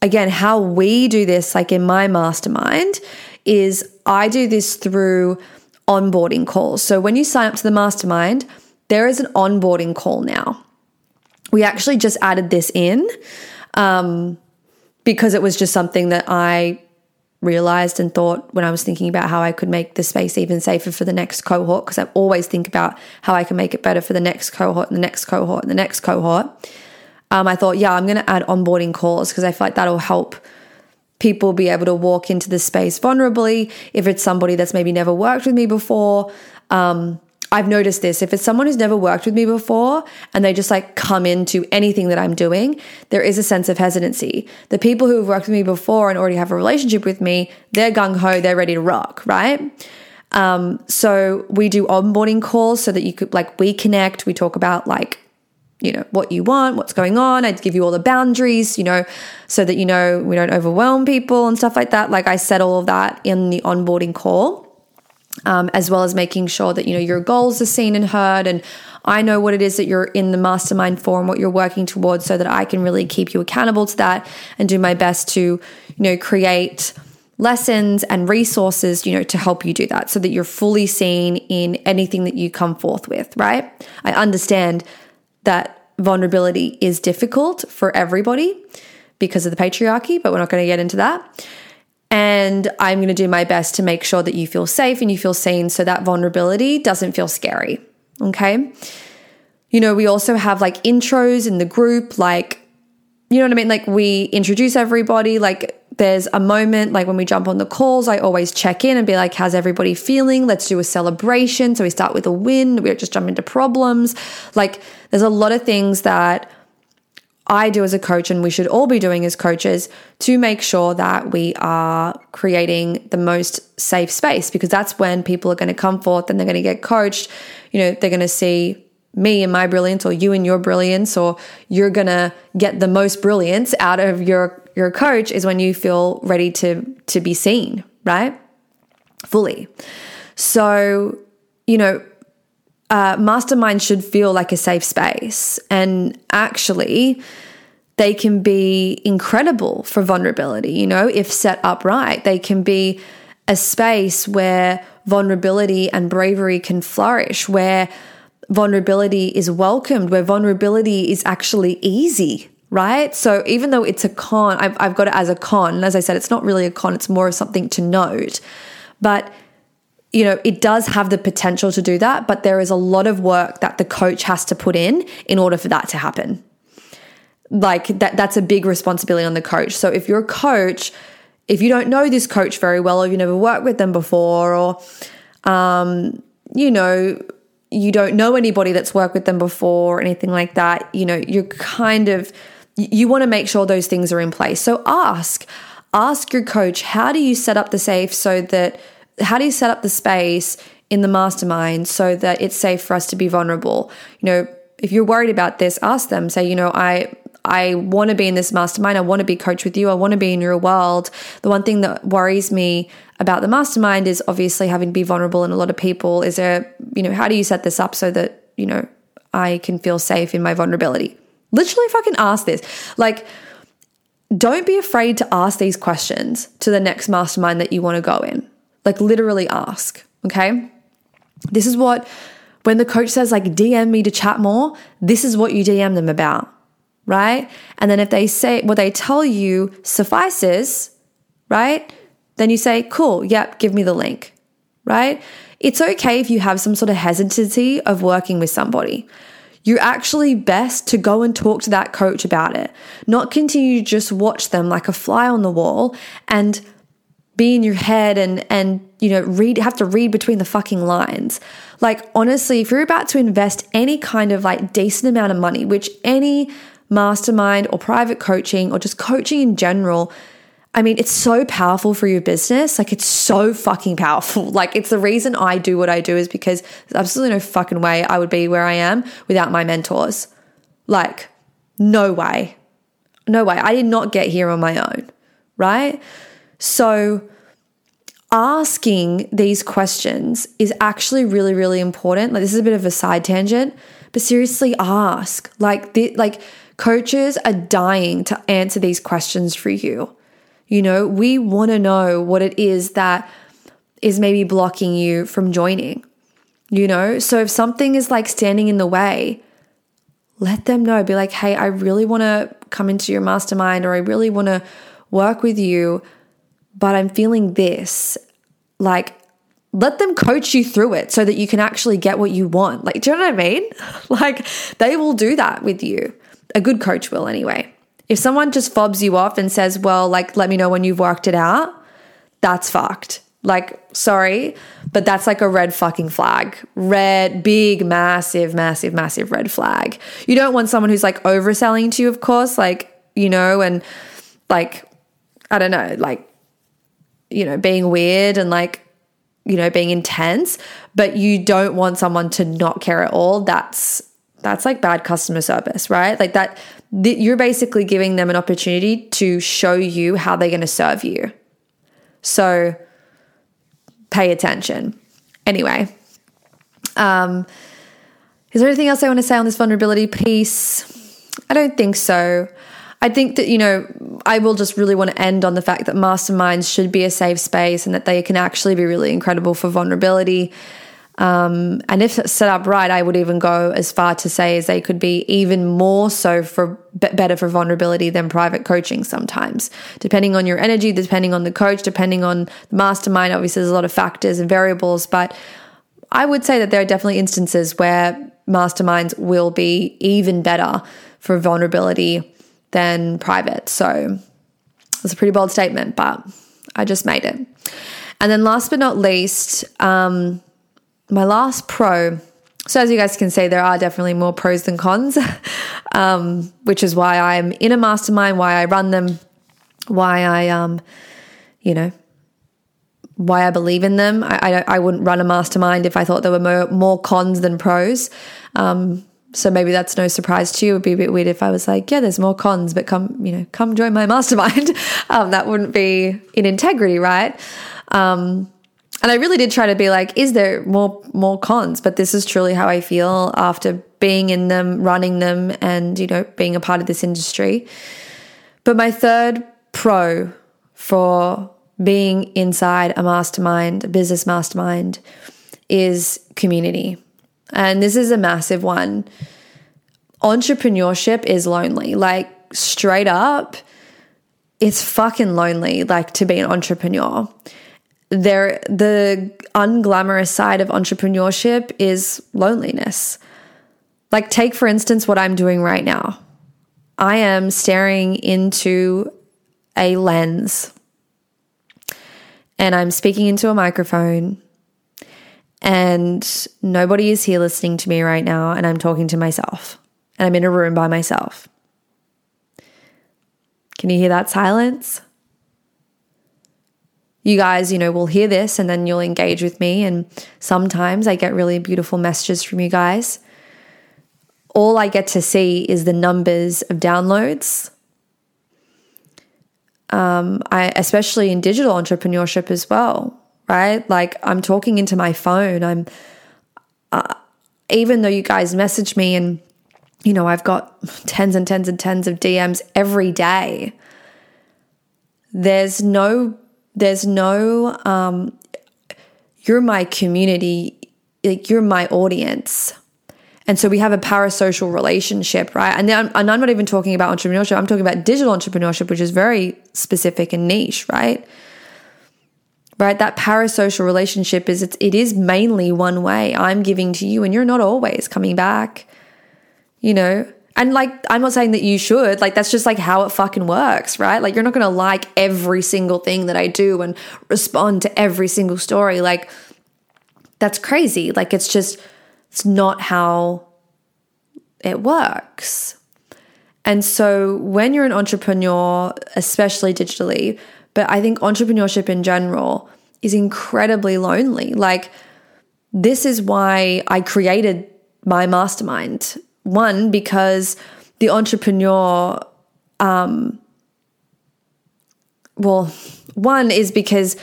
again, how we do this, like in my mastermind, is I do this through onboarding calls. So when you sign up to the mastermind, there is an onboarding call now we actually just added this in um, because it was just something that I realized and thought when I was thinking about how I could make the space even safer for the next cohort, because I always think about how I can make it better for the next cohort and the next cohort and the next cohort. Um, I thought, yeah, I'm going to add onboarding calls because I feel like that'll help people be able to walk into the space vulnerably. If it's somebody that's maybe never worked with me before, um, I've noticed this. If it's someone who's never worked with me before and they just like come into anything that I'm doing, there is a sense of hesitancy. The people who have worked with me before and already have a relationship with me, they're gung ho, they're ready to rock, right? Um, so we do onboarding calls so that you could like we connect, we talk about like you know what you want what's going on. I'd give you all the boundaries you know so that you know we don't overwhelm people and stuff like that. Like i said all of that in the onboarding call um, as well as making sure that you know your goals are seen and heard. And i know what it is that you're in the mastermind for and what you're working towards so that i can really keep you accountable to that and do my best to you know create lessons and resources you know to help you do that so that you're fully seen in anything that you come forth with right? I understand that vulnerability is difficult for everybody because of the patriarchy but we're not going to get into that and I'm going to do my best to make sure that you feel safe and you feel seen so that vulnerability doesn't feel scary. Okay. You know, we also have like intros in the group, like, you know what I mean? Like, we introduce everybody. Like, there's a moment, like when we jump on the calls, I always check in and be like, how's everybody feeling? Let's do a celebration. So we start with a win. We don't just jump into problems. Like, there's a lot of things that I do as a coach, and we should all be doing as coaches to make sure that we are creating the most safe space because that's when people are going to come forth and they're going to get coached. You know, they're going to see me and my brilliance or you and your brilliance or you're going to get the most brilliance out of your your coach is when you feel ready to to be seen, right? Fully. So, you know, uh, mastermind should feel like a safe space. And actually, they can be incredible for vulnerability, you know, if set up right. They can be a space where vulnerability and bravery can flourish, where vulnerability is welcomed, where vulnerability is actually easy, right? So even though it's a con, I've, I've got it as a con. As I said, it's not really a con, it's more of something to note. But you know, it does have the potential to do that, but there is a lot of work that the coach has to put in in order for that to happen. Like that that's a big responsibility on the coach. So if you're a coach, if you don't know this coach very well or you've never worked with them before or um, you know, you don't know anybody that's worked with them before or anything like that, you know, you're kind of you want to make sure those things are in place. So ask ask your coach, how do you set up the safe so that how do you set up the space in the mastermind so that it's safe for us to be vulnerable? You know, if you're worried about this, ask them. Say, you know, I I want to be in this mastermind. I want to be coach with you. I want to be in your world. The one thing that worries me about the mastermind is obviously having to be vulnerable in a lot of people. Is there, you know, how do you set this up so that, you know, I can feel safe in my vulnerability? Literally fucking ask this. Like, don't be afraid to ask these questions to the next mastermind that you want to go in. Like literally ask, okay? This is what, when the coach says, like, DM me to chat more, this is what you DM them about, right? And then if they say what they tell you suffices, right? Then you say, cool, yep, give me the link, right? It's okay if you have some sort of hesitancy of working with somebody. You're actually best to go and talk to that coach about it, not continue to just watch them like a fly on the wall and be in your head and and you know read have to read between the fucking lines. Like honestly if you're about to invest any kind of like decent amount of money which any mastermind or private coaching or just coaching in general I mean, it's so powerful for your business. Like, it's so fucking powerful. *laughs* Like, it's the reason I do what I do is because there's absolutely no fucking way I would be where I am without my mentors. Like, no way. No way. I did not get here on my own, right? So, asking these questions is actually really, really important. Like, this is a bit of a side tangent, but seriously, ask. Like, the, like coaches are dying to answer these questions for you. You know, we want to know what it is that is maybe blocking you from joining. You know, so if something is like standing in the way, let them know. Be like, hey, I really want to come into your mastermind or I really want to work with you but I'm feeling this. Like, let them coach you through it so that you can actually get what you want. Like, do you know what I mean? *laughs* like, they will do that with you. A good coach will, anyway. If someone just fobs you off and says, well, like, let me know when you've worked it out, that's fucked. Like, sorry, but that's like a red fucking flag. Red, big, massive, massive, massive red flag. You don't want someone who's like overselling to you, of course, like, you know, and like, I don't know, like, you know, being weird and like, you know, being intense, but you don't want someone to not care at all. That's that's like bad customer service, right? Like that th- you're basically giving them an opportunity to show you how they're going to serve you. So pay attention. Anyway, um, is there anything else I want to say on this vulnerability piece? I don't think so. I think that, you know, I will just really want to end on the fact that masterminds should be a safe space and that they can actually be really incredible for vulnerability. Um, and if set up right, I would even go as far to say as they could be even more so for better for vulnerability than private coaching sometimes, depending on your energy, depending on the coach, depending on the mastermind. Obviously, there's a lot of factors and variables, but I would say that there are definitely instances where masterminds will be even better for vulnerability than private. So it's a pretty bold statement, but I just made it. And then last but not least, um, my last pro. So, as you guys can see, there are definitely more pros than cons, *laughs* um, which is why I'm in a mastermind, why I run them, why I, um, you know, why I believe in them. I, I, I, wouldn't run a mastermind if I thought there were more, more cons than pros. Um, so maybe that's no surprise to you. It would be a bit weird if I was like, yeah, there's more cons, but come, you know, come join my *laughs* mastermind. um, that wouldn't be in integrity, right? Um, and I really did try to be like, is there more more cons? But this is truly how I feel after being in them, running them, and you know, being a part of this industry. But my third pro for being inside a mastermind, a business mastermind, is community. And this is a massive one. Entrepreneurship is lonely. Like, straight up, it's fucking lonely, like, to be an entrepreneur there the unglamorous side of entrepreneurship is loneliness. Like take for instance what I'm doing right now. I am staring into a lens and I'm speaking into a microphone and nobody is here listening to me right now and I'm talking to myself and I'm in a room by myself. Can you hear that silence? You guys, you know, will hear this and then you'll engage with me. And sometimes I get really beautiful messages from you guys. All I get to see is the numbers of downloads. Um, I especially in digital entrepreneurship as well, right? Like I'm talking into my phone. I'm uh, even though you guys message me and you know I've got tens and tens and tens of DMs every day. There's no there's no, um, you're my community, like you're my audience. And so we have a parasocial relationship, right? And, I'm, and I'm not even talking about entrepreneurship. I'm talking about digital entrepreneurship, which is very specific and niche, right? Right? That parasocial relationship is it's, it is mainly one way. I'm giving to you, and you're not always coming back. You know, and like, I'm not saying that you should, like, that's just like how it fucking works, right? Like, you're not gonna like every single thing that I do and respond to every single story. Like, that's crazy. Like, it's just, it's not how it works. And so, when you're an entrepreneur, especially digitally, but I think entrepreneurship in general is incredibly lonely. Like, this is why I created my mastermind one, because the entrepreneur, um, well, one is because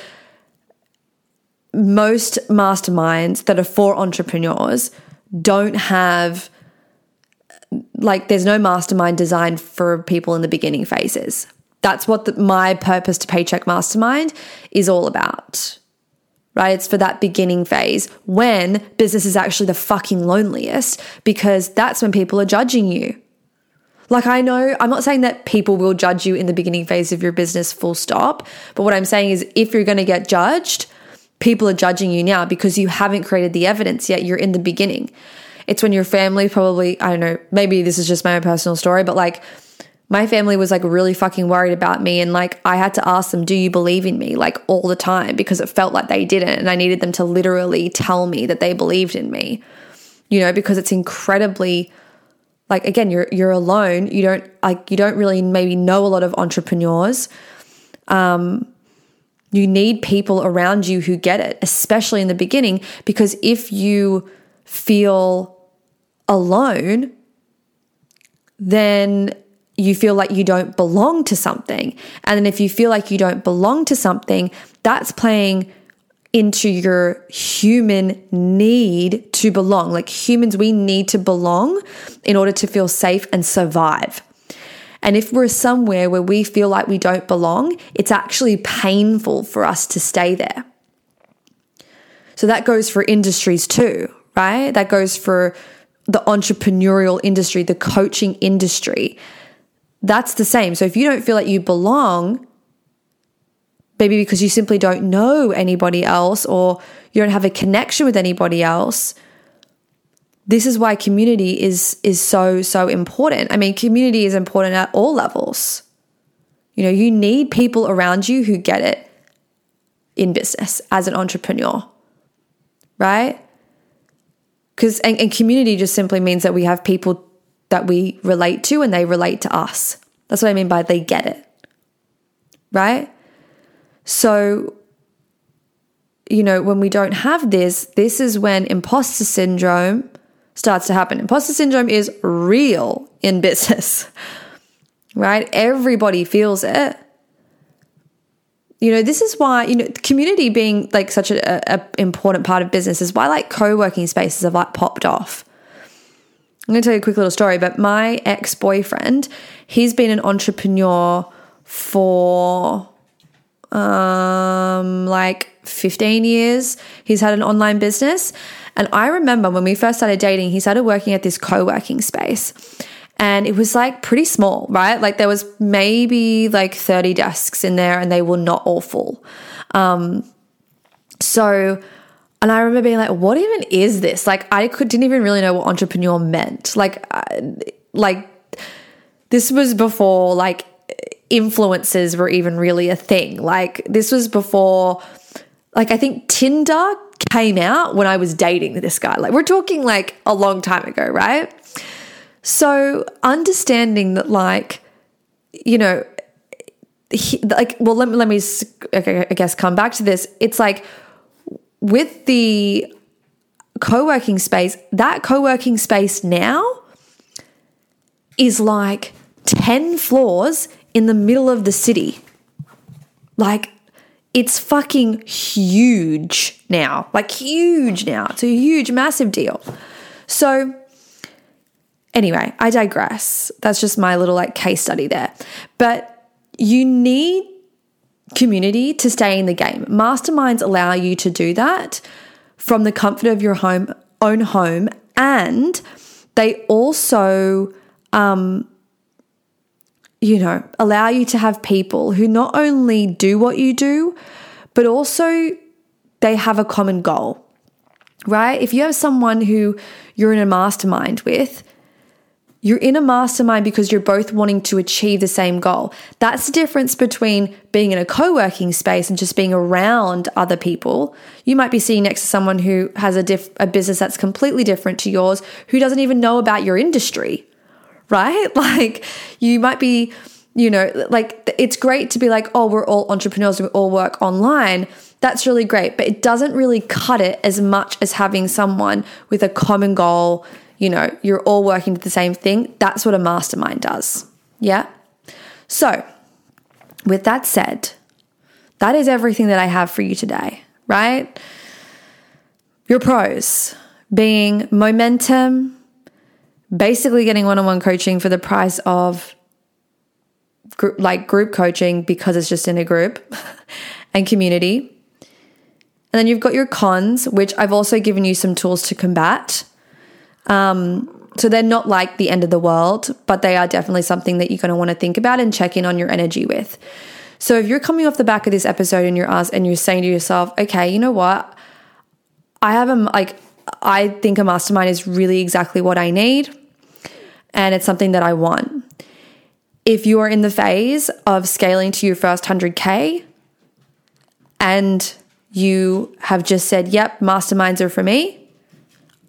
most masterminds that are for entrepreneurs don't have like there's no mastermind designed for people in the beginning phases. That's what the, my purpose to paycheck mastermind is all about right? It's for that beginning phase when business is actually the fucking loneliest because that's when people are judging you. Like, I know, I'm not saying that people will judge you in the beginning phase of your business, full stop. But what I'm saying is, if you're going to get judged, people are judging you now because you haven't created the evidence yet. You're in the beginning. It's when your family probably, I don't know, maybe this is just my own personal story, but like, my family was like really fucking worried about me. And like, I had to ask them, Do you believe in me? Like, all the time because it felt like they didn't. And I needed them to literally tell me that they believed in me, you know, because it's incredibly like again you're you're alone you don't like you don't really maybe know a lot of entrepreneurs um you need people around you who get it especially in the beginning because if you feel alone then you feel like you don't belong to something and then if you feel like you don't belong to something that's playing into your human need to belong. Like humans, we need to belong in order to feel safe and survive. And if we're somewhere where we feel like we don't belong, it's actually painful for us to stay there. So that goes for industries too, right? That goes for the entrepreneurial industry, the coaching industry. That's the same. So if you don't feel like you belong, maybe because you simply don't know anybody else or you don't have a connection with anybody else this is why community is is so so important. I mean community is important at all levels. You know you need people around you who get it in business as an entrepreneur right? Because and, and community just simply means that we have people that we relate to and they relate to us that's what i mean by they get it right so, you know, when we don't have this, this is when imposter syndrome starts to happen. Imposter syndrome is real in business, *laughs* right? Everybody feels it. You know, this is why, you know, community being like such a, a important part of business is why like co-working spaces have like popped off. I'm going to tell you a quick little story, but my ex-boyfriend, he's been an entrepreneur for um, like 15 years. He's had an online business. And I remember when we first started dating, he started working at this co working space. And it was like pretty small, right? Like there was maybe like 30 desks in there and they were not all full. Um, so, and I remember being like, what even is this? Like I could, didn't even really know what entrepreneur meant. Like, uh, like this was before like influencers were even really a thing. Like this was before like I think Tinder came out when I was dating this guy. Like we're talking like a long time ago, right? So understanding that like you know he, like well let me let me I guess come back to this. It's like with the co-working space, that co-working space now is like 10 floors in the middle of the city. Like, it's fucking huge now. Like, huge now. It's a huge, massive deal. So, anyway, I digress. That's just my little like case study there. But you need community to stay in the game. Masterminds allow you to do that from the comfort of your home, own home, and they also um, you know, allow you to have people who not only do what you do, but also they have a common goal, right? If you have someone who you're in a mastermind with, you're in a mastermind because you're both wanting to achieve the same goal. That's the difference between being in a co working space and just being around other people. You might be sitting next to someone who has a, diff- a business that's completely different to yours, who doesn't even know about your industry right? *laughs* Like you might be, you know, like it's great to be like, oh, we're all entrepreneurs, we all work online. That's really great, but it doesn't really cut it as much as having someone with a common goal. You know, you're all working to the same thing. That's what a mastermind does. Yeah. So, with that said, that is everything that I have for you today, right? Your pros being momentum, basically getting one-on-one coaching for the price of like group coaching because it's just in a group *laughs* and community. And then you've got your cons, which I've also given you some tools to combat. Um, so they're not like the end of the world, but they are definitely something that you're going to want to think about and check in on your energy with. So if you're coming off the back of this episode and you're asked and you're saying to yourself, okay, you know what? I have a like I think a mastermind is really exactly what I need and it's something that I want. If you are in the phase of scaling to your first 100k and you have just said, "Yep, masterminds are for me."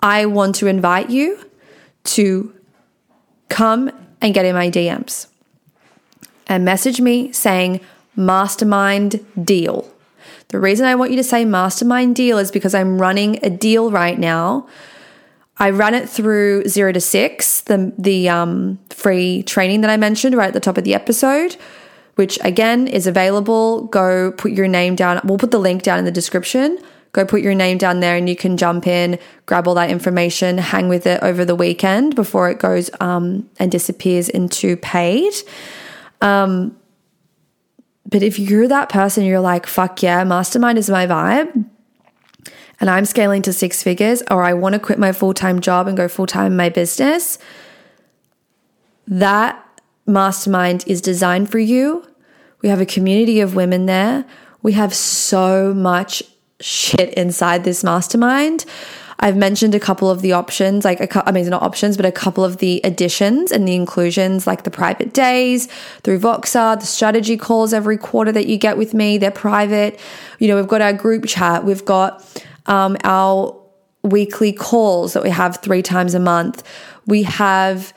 I want to invite you to come and get in my DMs and message me saying mastermind deal. The reason I want you to say mastermind deal is because I'm running a deal right now. I run it through zero to six, the the um, free training that I mentioned right at the top of the episode, which again is available. Go put your name down. We'll put the link down in the description. Go put your name down there, and you can jump in, grab all that information, hang with it over the weekend before it goes um, and disappears into paid. Um, but if you're that person, you're like, fuck yeah, mastermind is my vibe, and I'm scaling to six figures, or I want to quit my full time job and go full time in my business, that mastermind is designed for you. We have a community of women there. We have so much shit inside this mastermind. I've mentioned a couple of the options, like a, I mean, it's not options, but a couple of the additions and the inclusions, like the private days through Voxer, the strategy calls every quarter that you get with me. They're private. You know, we've got our group chat. We've got um, our weekly calls that we have three times a month. We have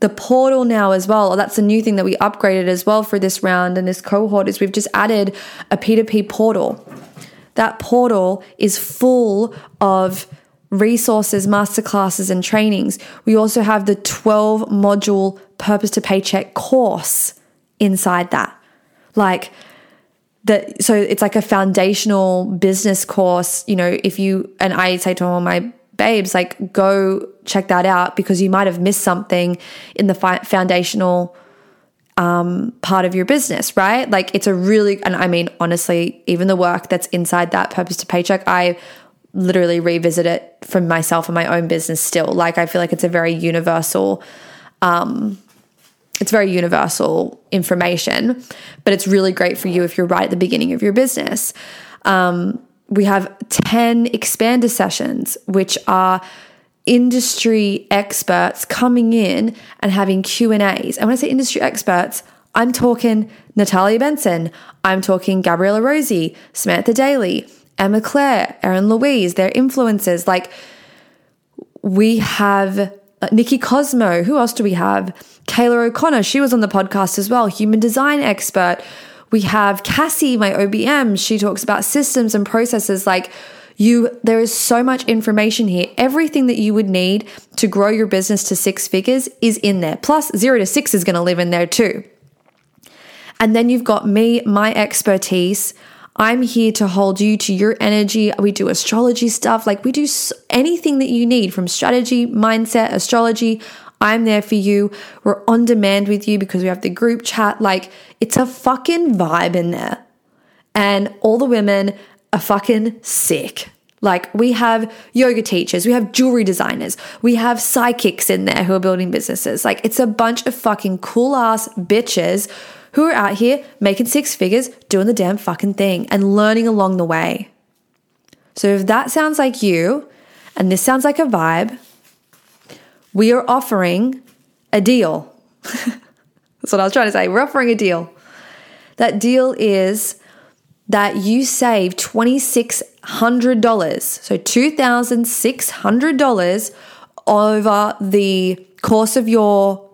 the portal now as well. That's a new thing that we upgraded as well for this round and this cohort is we've just added a P2P portal. That portal is full of resources, masterclasses, and trainings. We also have the 12 module Purpose to Paycheck course inside that. Like, that, so it's like a foundational business course. You know, if you, and I say to all my babes, like, go check that out because you might have missed something in the fi- foundational um, part of your business, right? Like, it's a really, and I mean, honestly, even the work that's inside that purpose to paycheck, I literally revisit it for myself and my own business still. Like I feel like it's a very universal um it's very universal information, but it's really great for you if you're right at the beginning of your business. Um, we have 10 expander sessions, which are industry experts coming in and having Q&As. And when I say industry experts, I'm talking Natalia Benson, I'm talking Gabriella Rosie, Samantha Daly, Emma Claire, Erin Louise, their influences. Like we have Nikki Cosmo. Who else do we have? Kayla O'Connor. She was on the podcast as well, human design expert. We have Cassie, my OBM. She talks about systems and processes. Like you, there is so much information here. Everything that you would need to grow your business to six figures is in there. Plus, zero to six is going to live in there too. And then you've got me, my expertise. I'm here to hold you to your energy. We do astrology stuff. Like we do anything that you need from strategy, mindset, astrology. I'm there for you. We're on demand with you because we have the group chat. Like it's a fucking vibe in there. And all the women are fucking sick. Like we have yoga teachers, we have jewelry designers, we have psychics in there who are building businesses. Like it's a bunch of fucking cool ass bitches who are out here making six figures, doing the damn fucking thing and learning along the way. So if that sounds like you and this sounds like a vibe, we are offering a deal. *laughs* That's what I was trying to say. We're offering a deal. That deal is that you save $2,600, so $2,600 over the course of your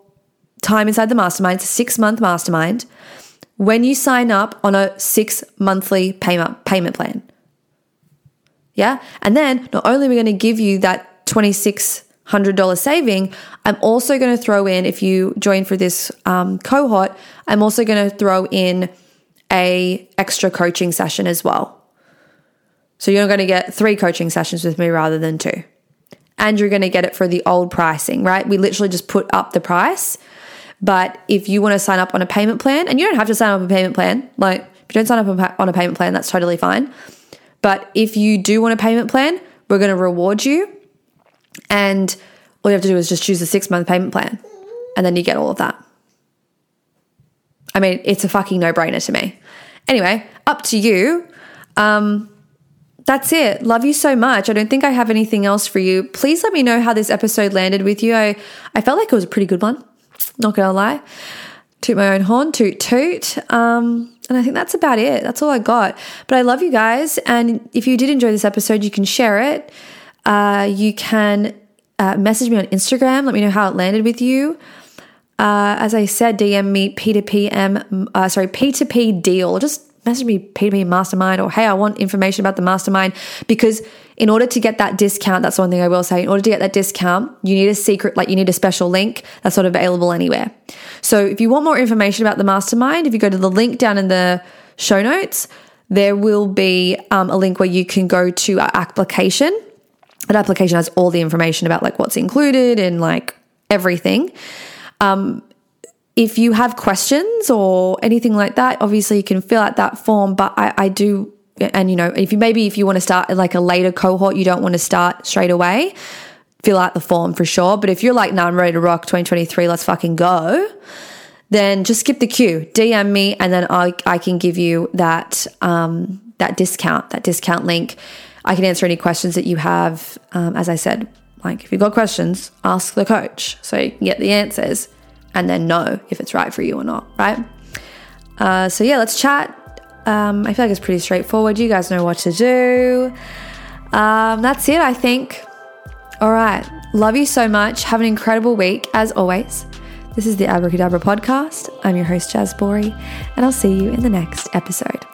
time inside the mastermind. It's a six month mastermind. When you sign up on a six monthly payment payment plan. Yeah. And then not only are we going to give you that $2,600 saving, I'm also going to throw in, if you join for this um, cohort, I'm also going to throw in a extra coaching session as well. So you're going to get three coaching sessions with me rather than two. And you're going to get it for the old pricing, right? We literally just put up the price but if you want to sign up on a payment plan, and you don't have to sign up on a payment plan, like if you don't sign up on a payment plan, that's totally fine. But if you do want a payment plan, we're going to reward you. And all you have to do is just choose a six month payment plan and then you get all of that. I mean, it's a fucking no brainer to me. Anyway, up to you. Um, that's it. Love you so much. I don't think I have anything else for you. Please let me know how this episode landed with you. I, I felt like it was a pretty good one. Not gonna lie. Toot my own horn, toot toot. Um, and I think that's about it. That's all I got. But I love you guys. And if you did enjoy this episode, you can share it. Uh, you can uh, message me on Instagram. Let me know how it landed with you. Uh, as I said, DM me P2PM, uh, sorry, P2P deal. Just message me P2P mastermind or hey, I want information about the mastermind because in order to get that discount, that's one thing I will say. In order to get that discount, you need a secret, like you need a special link that's not available anywhere. So if you want more information about the mastermind, if you go to the link down in the show notes, there will be um, a link where you can go to our application. That application has all the information about like what's included and like everything. Um, if you have questions or anything like that, obviously you can fill out that form. But I, I do, and you know, if you maybe if you want to start like a later cohort, you don't want to start straight away, fill out the form for sure. But if you're like, no, nah, I'm ready to rock 2023, let's fucking go, then just skip the queue, DM me, and then I, I can give you that um, that discount, that discount link. I can answer any questions that you have. Um, as I said, like if you've got questions, ask the coach so you can get the answers and then know if it's right for you or not, right? Uh, so yeah, let's chat. Um, I feel like it's pretty straightforward. You guys know what to do. Um, that's it, I think. All right. Love you so much. Have an incredible week, as always. This is the Abracadabra podcast. I'm your host, Jaz Bori, and I'll see you in the next episode.